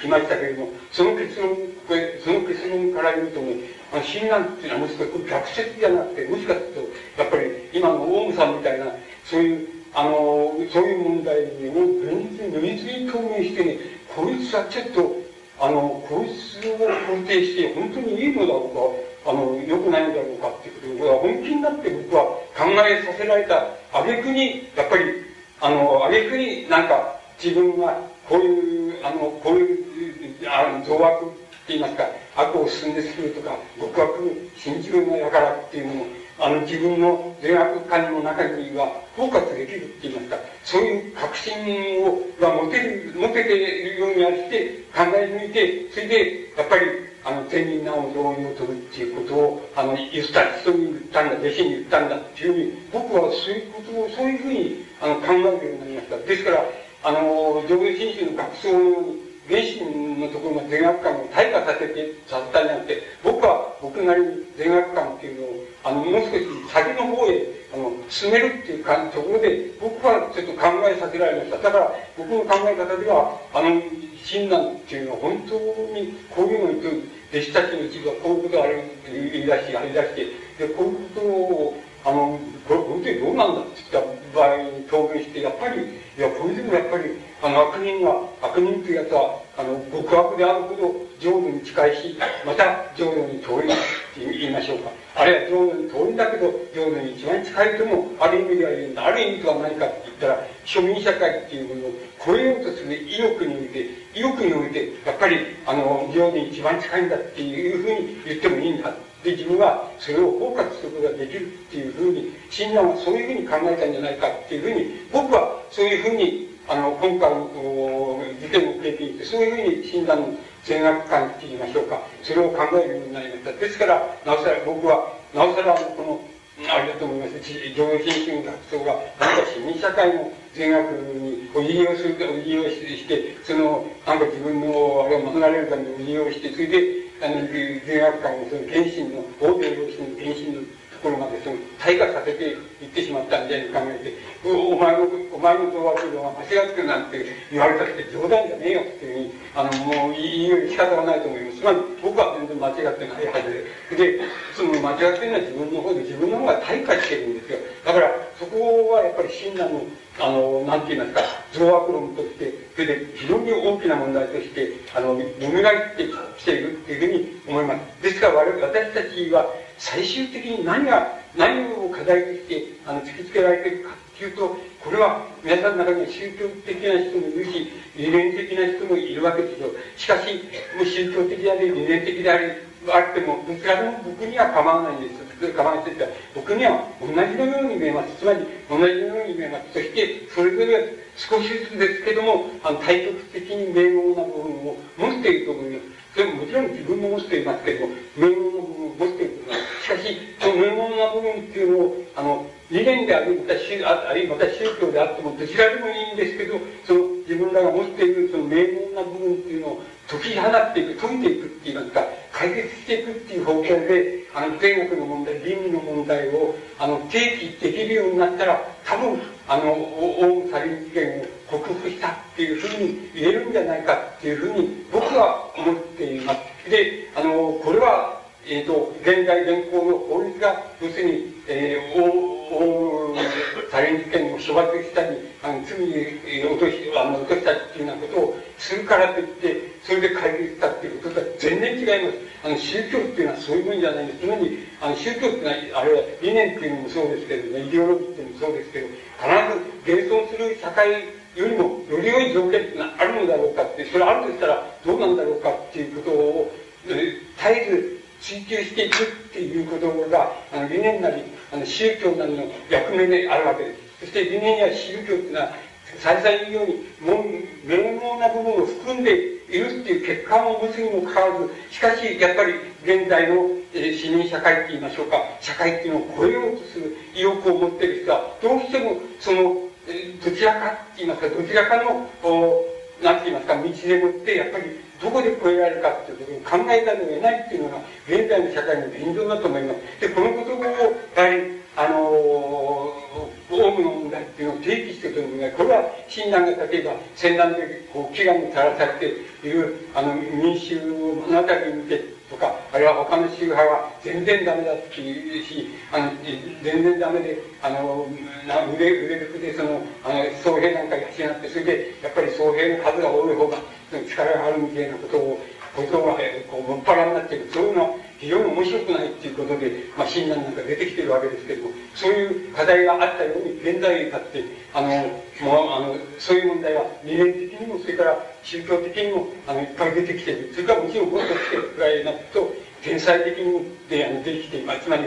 きましたけれども、その結論、これ、その結論から言うとね、あの、親鸞っていうのはもしかして逆説じゃなくて、もしかすると、やっぱり今のオウムさんみたいな、そういう、あの、そういう問題を現実に如実に透明してね、こいつはちょっと、あの、こいつを肯定して、本当にいいのだろうか、あの、良くないんだろうかっていうことを、本気になって僕は考えさせられた挙句に、やっぱり、あの、挙句になんか自分がこういう、あの、こういう、あの、増悪って言いますか、悪を進んでするとか、極悪信じるのやからっていうのも、あの自分の善悪感の中にはフォーカスできるって言いますか、そういう確信をが持てる、持てているようにあって考え抜いて、それでやっぱりあの天人なを同意を取るっていうことをあの言った人に言ったんだ、弟子に言ったんだっていうふうに、僕はそういうことをそういうふうにあの考えるようになりました。ですから、あの、上部新種の学装のように、原神のところの善悪感を退化させて、させたなくて、僕は僕なりに善悪感っていうのを、あの、もう少し先の方へ、あの、進めるっていうかところで、僕はちょっと考えさせられました。だから、僕の考え方では、あの、親鸞っていうのは本当にこういうのに弟子たちの一部はこういうことをあれ言い出し、あり出して、で、こういうことを、あの、これ本当にどうなんだ？って言った場合に表現して、やっぱり、いや、これでもやっぱり、あの、悪人が、悪人というやつは、あの、極悪であるほど浄土に近いし、また浄土に遠いって言いましょうか。あるいは浄土に遠いんだけど、浄土に一番近いとも、ある意味では言うんだ。ある意味とは何かって言ったら、庶民社会っていうものを超えようとする意欲において、意欲において、やっぱり、あの、浄土に一番近いんだっていうふうに言ってもいいんだ。で、自分はそれを包括することができるっていうふうに、親鸞はそういうふうに考えたんじゃないかっていうふうに、僕はそういうふうにあの、今回の事件を経験して、そういうふうに診断の善悪感って言いましょうか、それを考えるようになりました。ですから、なおさら僕は、なおさらこの、あれだと思います。上品主義学長が、何か市民社会の善悪にお利用する、お利用して、その、なんか自分の、あれを守られるためにお利用して、それで、あの、善悪感を、その原神の、大手良心の原神のところまでその退化させていってしまったんじゃないか考えて、お前の、お前の動画するのは間違ってるなんて言われたって冗談じゃねえよっていうふうに、あの、もう言いより仕方がないと思います。つまり僕は全然間違ってないはずで、で、その間違ってるのは自分の方で自分の方が退化してるんですよ。だから、そこはやっぱり親鸞の、あの、なんて言いますか、増悪論として、それで非常に大きな問題として、あの、蘇ってきているっていうふうに思います。ですから我々、私たちは、最終的に何が、何を課題としてあの突きつけられているかっていうと、これは皆さんの中には宗教的な人もいるし、理念的な人もいるわけですよ。しかし、もう宗教的であり、理念的であり、あっても、どちらでも僕には構わないんです。構わないというか、僕には同じのように見えます。つまり、同じのように見えます。そして、それぞれ少しずつですけども、あの、対極的に名門な部分を持っていると思います。それももちろん自分も持っていますけれども、名門の部分を持っているしかし、その名門な部分っていうのを、あの、理念であり、またあるいはまた宗教であっても、どちらでもいいんですけど、その自分らが持っているその名門な部分っていうのを解き放っていく、解いていくって言いますか、解決していくっていう方向で、あの、天国の問題、倫理の問題を、あの、提起できるようになったら、多分、あの、オウムサリン事件を克服したっていうふうに言えるんじゃないかっていうふうに僕は思っています。で、あの、これは、えっ、ー、と、現在現行の法律が、要するに、えー、オウムサリン事件を処罰したり、あの罪に落とし、あの、落としたっていうようなことをするからといって、それで解決したっていうこととは全然違います。あの、宗教っていうのはそういうもんじゃないんです。つまり、あの、宗教っていうのは、あれは理念っていうのもそうですけどね、イデオロギーっていうのもそうですけど、必ず現存する社会よりもより良い条件っていうのはあるのだろうかって、それあるとしたらどうなんだろうかっていうことを、絶えず追求していくっていうことが、あの理念なり、あの宗教なりの役目であるわけです。そして理念や宗教っていうのは、再々言うように、もう、明妙な部分を含んでいるっていう結果を持つにもかかわらず、しかし、やっぱり、現在の、えー、市民社会って言いましょうか、社会っていうのを超えようとする意欲を持っている人は、どうしても、その、どちらかって言いますか、どちらかの、おなんて言いますか、道でもって、やっぱり、どこで超えられるかっていうことを考えざるを得ないっていうのが、現在の社会の現状だと思います。で、このことを、やはり、あのーオウムの問題っていうのを提起してくる問題、これは親鸞が例えば戦乱でこう飢餓にさらされているあの民衆を目の当たりに見てとか、あるいは他の宗派は全然ダメだっていうし、あの全然ダメで、あのな腕腕力でそのあの僧兵なんか養って、それでやっぱり僧兵の数が多い方が力があるみたいなことを、ことがこうもっぱらになってる、そういうの非常に面白くないっていうことで、まあ、診断なんか出てきてるわけですけども、そういう課題があったように、現在だって、あの、もう、あの、そういう問題は、理念的にも、それから宗教的にも、あの、いっぱい出てきてる。それからもちろん、もっとしてくらいになると、天才的にで、あの、出てきて、まあ、つまり、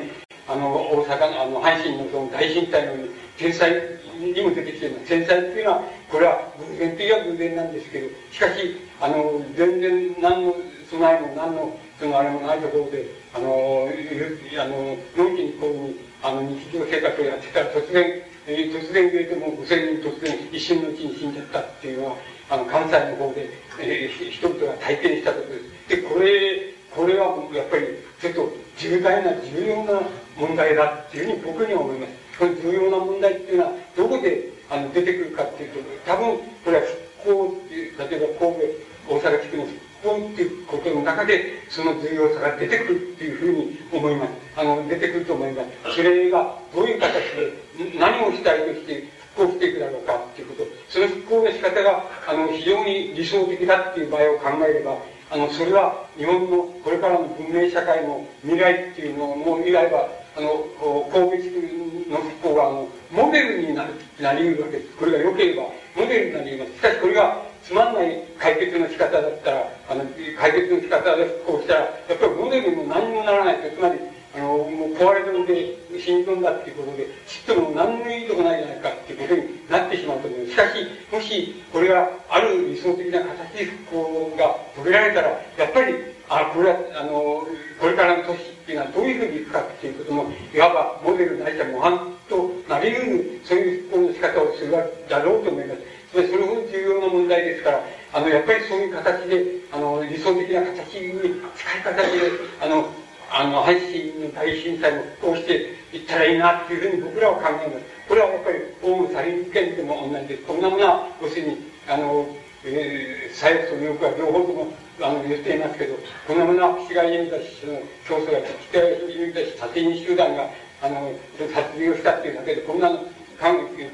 あの、大阪の、あの、阪神のその大震災のように、天才にも出てきています。天才っていうのは、これは偶然といえば偶然なんですけど、しかし、あの、全然何の備えも何の、そのあれもないところで、あの、あの、のんきにこういう、あの、日常生活をやってたら突然、えー、突然言うても5000人突然一瞬のうちに死んじゃったっていうのは、あの、関西の方で、えー、人々が体験したことです。で、これ、これはやっぱりちょっと重大な重要な問題だっていうふうに僕には思います。この重要な問題っていうのはどこであの出てくるかっていうと、多分これは復興っていう、例えば神戸、大阪地区の興っていうことの中でその重要さが出てくるっていうふうに思います。あの、出てくると思います。それがどういう形で何を主体として復興していくだろうかっていうこと。その復興の仕方が、あの、非常に理想的だっていう場合を考えれば、あの、それは日本のこれからの文明社会の未来っていうのを、もういわば、あの、神戸地区の復興が、あの、モデルになる、なり得るわけです。これが良ければ、モデルになり得ます。しかしこれがつまんない解決の仕方だったら、あの、解決の仕方で復興したら、やっぱりモデルも何もならないと、つまり、あの、もう壊れ損で死に損だっていうことで、ちっとも何のいいとこないじゃないかっていうことになってしまうと思う。しかし、もし、これがある理想的な形で復興が遂げられたら、やっぱり、あ、これは、あの、これからの年っていうのはどういうふうにいくかっていうことも、いわばモデルないしは模範となり得る、そういう復興の仕方をするだろうと思います。それほど重要な問題ですから、あの、やっぱりそういう形で、あの、理想的な形に近い形で、あの、あの、阪神の大震災もこうしていったらいいなっていうふうに僕らは考えます。これはやっぱり、オウムサリン事件でも同じです。こんなものは、要するに、あの、えー、左翼と右翼は両方とも、あの、言っていますけど、こんなものは、岸外演たし、その、競争や、岸外演たし、殺人集団が、あの、殺人をしたっていうだけで、こんなの、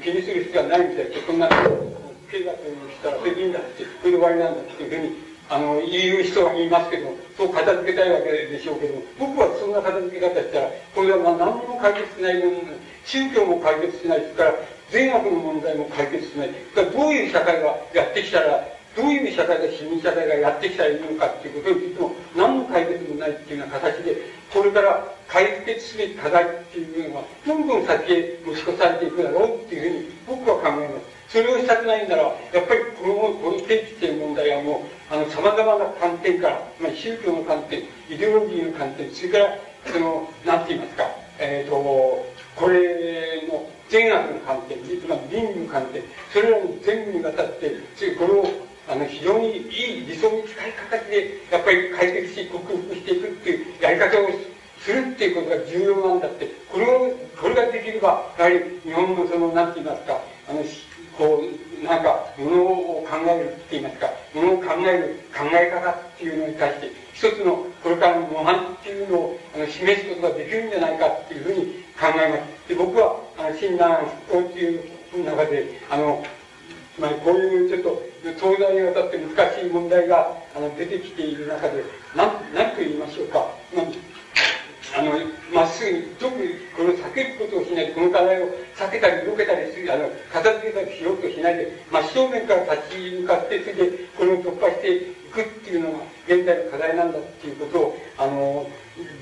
気にする必要はないみたいで、こんな、警察にしたら責任だって、これで終わりなんだっていうふうに、あの、言う人は言いますけど、そう片付けたいわけでしょうけど、僕はそんな片付け方したら、これはまあ何も解決しないもの、宗教も解決しないですから、善悪の問題も解決しない。だからどういう社会がやってきたら、どういう社会が市民社会がやってきたらいいのかっていうことについても、何の解決もないっていうような形で、これから解決すべき課題っていうのが、どんどん先へ持ち越されていくだろうっていうふうに僕は考えます。それをしたくないなら、やっぱりこの、この定期っていう問題はもう、あの、様々な観点から、まあ、宗教の観点、イデオロギーの観点、それから、その、なんて言いますか、えっ、ー、と、これの善悪の観点、つまり倫理の観点、それらの全部にわたって、これを、あの、非常にいい理想に近い形で、やっぱり解決し、克服していくっていうやり方をするっていうことが重要なんだって、これを、これができれば、やはり日本のその、なんて言いますか、あの、こう、なんか、ものを考えるって言いますか、ものを考える考え方っていうのに対して、一つのこれからの模範っていうのをあの示すことができるんじゃないかっていうふうに考えます。で、僕は、あの、診断復興っていう中で、あの、つまりこういうちょっと東大にわたって難しい問題があの出てきている中で、なん、なんと言いましょうか。あの、まっすぐに、特にこれを避けることをしないで、この課題を避けたり、避けたりする、あの、片付けたりしようとしないで、真正面から立ち向かって、それで、これを突破していくっていうのが、現在の課題なんだっていうことを、あの、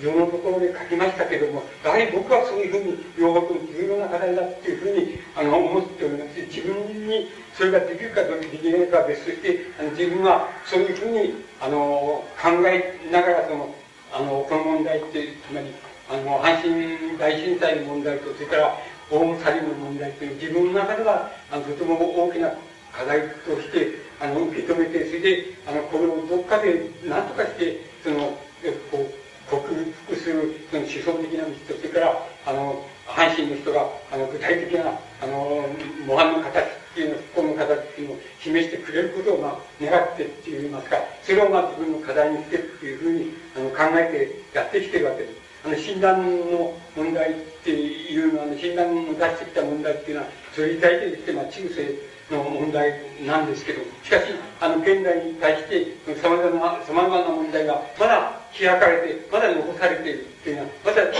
自分のところで書きましたけども、やはり僕はそういうふうに、両方とも重要な課題だっていうふうに、あの、思っております。自分にそれができるかどうかできないかは別として、あの自分はそういうふうに、あの、考えながら、その、あの、この問題って、つまり、あの、阪神大震災の問題と、それから、オウムサリンの問題という、自分の中では、あの、とても大きな課題として、あの、受け止めて、それで、あの、これをどっかで何とかして、その、こう、克服する、その思想的な道と、それから、あの、阪神の人が、あの、具体的な、あの、模範の形っていうの、この形っていうのを示してくれることを、まあ、願ってって言いますか、それをまあ自分の課題にしてっていうふうに、あの、考えてやってきてるわけです。あの、診断の問題っていうのは、診断の出してきた問題っていうのは、それに対して、まあ、中世の問題なんですけど、しかし、あの、現代に対して、様々な、様々な問題が、まだ、開かれて、まだ残されているっていうのは、まだ、ま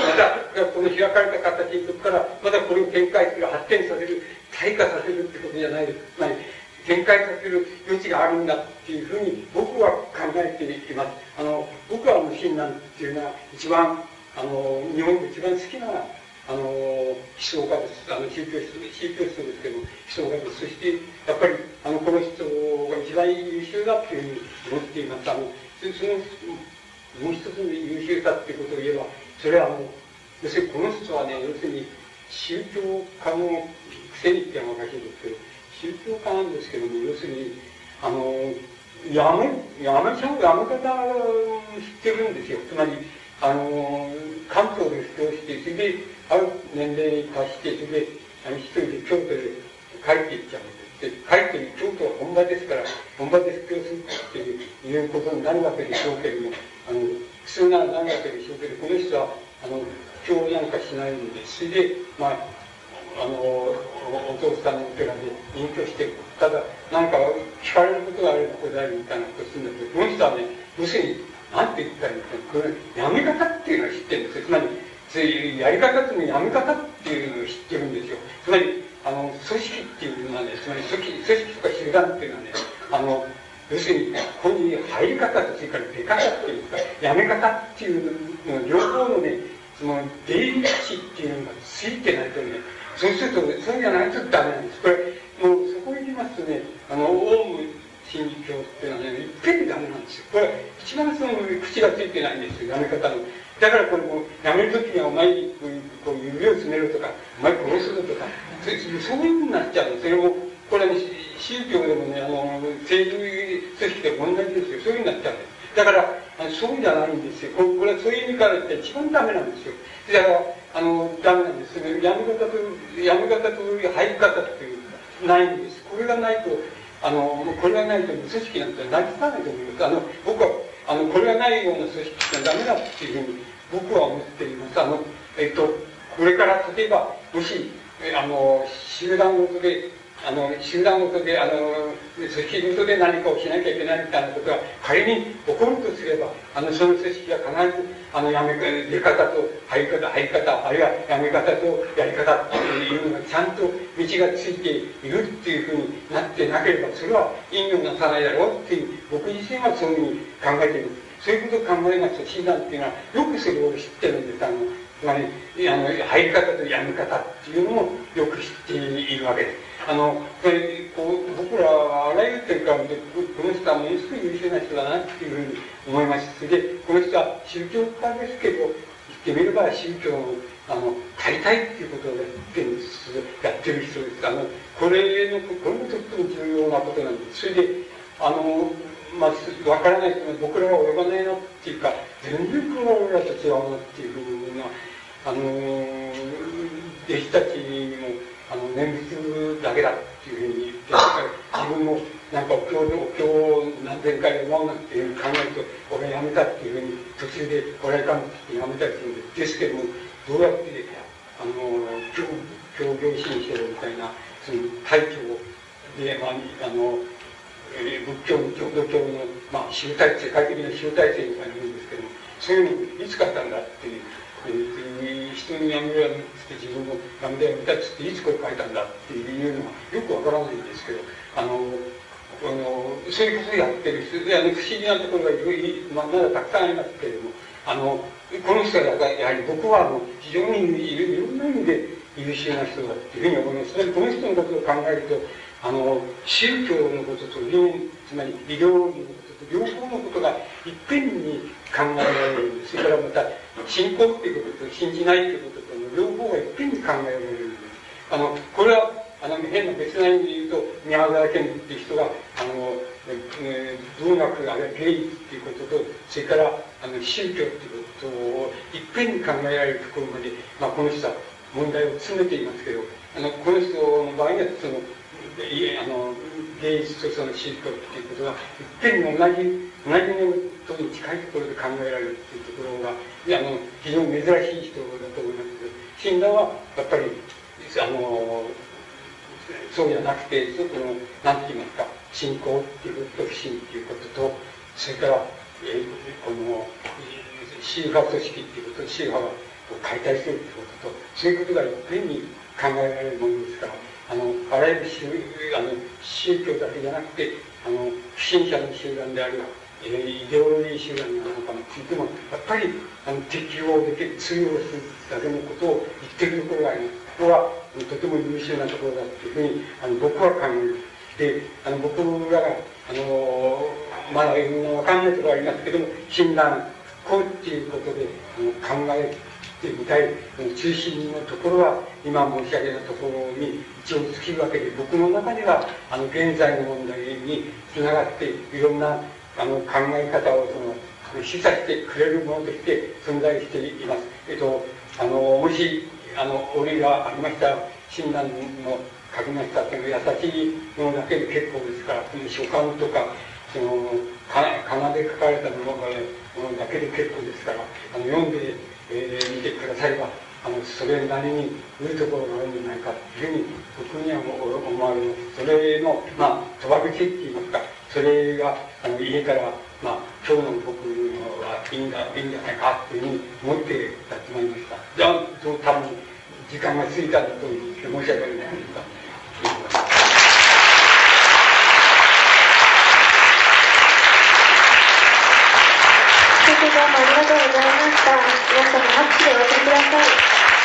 だ、この開かれた形にとから、まだこれを展開する、発展させる、退化させるってことじゃないです。つまり、展開させる余地があるんだっていうふうに僕は考えています。あの、僕は無心なんていうのは一番、あの、日本で一番好きなあの、思想家です。あの、宗教思想、宗教思想ですけど、思想家です。そして、やっぱり、あの、この人が一番優秀だっていうふうに思っています。あの、その、もう一つの優秀さっていうことを言えば、それはあの、要するにこの人はね、要するに、宗教家のせにってのはおかしいんですけど、宗教家なんですけども、要するに、あの、やめ、やめちゃう、やめ方を知ってるんですよ。つまり、あの、関東で布教して、それで、ある年齢に達して、それで、あの、一人で京都で帰っていっちゃうんです。で、帰って京都は本場ですから、本場で布教するっていうことになるわけでしょうけれども、あの、普通ならなるわけでしょうけど、この人は、あの、教なんかしないんで、それで、まあ、あの、お父さんのお寺で隠居して、ただ、なんか、聞かれることがあるござるみたいなことするんだけど、この人はね、要するに、なんて言ったらいいんですか、これ、やめ方っていうのを知ってるんですよ。つまり、そういうやり方っていうのやめ方っていうのを知ってるんですよ。つまり、あの、組織っていうのはね、つまり組織、組織とか集団っていうのはね、あの、要するに、ここに入り方と、それから出方っていうか、やめ方っていうの、両方のね、その、出入り口っていうのがついてないとね、そうすると、そうじゃないとダメなんです。これ、もうそこに行きますとね、あの、オウム真理教っていうのはね、いっぺんにダメなんですよ。これ、一番その口がついてないんですよ、やめ方の。だからこれもうやめるときにはお前こう指を詰めるとか、お前殺すぞとか、そういうふうになっちゃうそれも、これは、ね、宗教でもね、あの、政治組織でも同じですよ。そういうふうになっちゃうんです。だから、そうじゃないんですよ。これはそういう意味から言って一番ダメなんですよ。だから、あの、ダメなんですね。やめ方と、やめ方と入り方っていう、ないんです。これがないと、あの、これがないと組織なんて成り立たないと思います。あの、僕はあの、これがないような組織ってダメだっていうふうに僕は思っています。あの、えっと、これから例えば、もし、あの、集団ごとであの、集団ごとで、あの、組織ごとで何かをしなきゃいけないみたいなことが仮に起こるとすれば、あの、その組織は必ず、あの、やめ、出方と入り方、入り方、あるいはやめ方とやり方っていうのがちゃんと道がついているっていうふうになってなければ、それは意味をなさないだろうっていう、僕自身はそういうふうに考えている。そういうことを考えますと、診断っていうのは、よくそれを知ってるんです。あの、つまり、あの、入り方とやめ方っていうのもよく知っているわけです。あの、それこう僕らはあらゆる点から見て、この人はものすごい優秀な人だなっていうふうに思います。それで、この人は宗教家ですけど、言ってみれば宗教の、あの、借りたいっていうことをやってるやってる人です。あの、これの、これもとっても重要なことなんです。それで、あの、まあ、わからない人も僕らは及ばないなっていうか、全然僕らと違うなっていうふうな、あの、弟子たちにも、あの、念仏だけだっていうふうに言って、自分もなんかお経でお経を何千回読まうなんていうふうに考えると、俺やめたっていうふうに途中でこれいかんってやめたりするんです。ですけども、どうやって、あの、教、教行信者みたいな、その体調で、まあ、あの、え、仏教の、浄土教の、まあ、集大世界的な集大成みたいなもんですけども、そういうのいつ買ったんだっていう、えー、人にやめろやめって自分のやめだやめだっつっていつこれ書いたんだっていうのはよくわからないんですけど、あの、あのそういうことをやってる人で、あの不思議なところがいろいろ、まあ、まだたくさんありますけれども、あの、この人はやはり僕はあの非常にいろんな意味で優秀な人だっていうふうに思います。この人のことを考えると、あの、宗教のことと医療、つまり医療のことと両方のことがいっぺんに考えられる。それからまた、信仰っていうことと信じないっていうことと両方がいっぺんに考えられる。あの、これは、あの、変な別な意味で言うと、宮沢賢治っていう人が、あの、えー、文学、あるいは芸術っていうことと、それから、あの、宗教っていうことをいっぺんに考えられるところまで、まあ、この人は問題を詰めていますけど、あの、この人の場合には、その、あの芸術とその宗教っていうことがいっぺんに同じ同じとに近いところで考えられるっていうところがいやあの非常に珍しい人だと思います。けど診断はやっぱりあのそうじゃなくてその何て言いますか信仰っていうことと不信っていうこととそれからえこの宗派組織っていうこと宗派を解体するってこととそういうことがいっぺんに考えられるものですからあのあらゆる宗あの宗教だけじゃなくてあの不信者の集団であるえー、イデオロギー集団なんかについてもやっぱりあの適応でき通用するだけのことを言ってるところがありますここはとても優秀なところだというふうにあの僕は考えてあの僕らがあのまだいろんな分かんないところがありますけども診断こうっていうことであの考えてみたい中心のところは今申し上げたところに一応尽きるわけで僕の中ではあの現在の問題につながっていろんなあの考え方をその示唆してくれるものとして存在しています。えっと、あのもしあの折がありました親鸞の書きましたその優しいものだけで結構ですからその書簡とかそのか仮名で書かれたものが、ものだけで結構ですからあの読んで、えー、見てくださればあのそれなりにいいところがあるんじゃないかというふうに僕には思われますそれのまあ賭場口っていいますかそれがあの家から、まあ、今日の僕はいいんだいいんじゃないかというふうに思ってやってまいりましたじゃあ多分時間が過ぎたと言って申し訳ないですかどうもありがとうございました。皆様拍手でお送りください。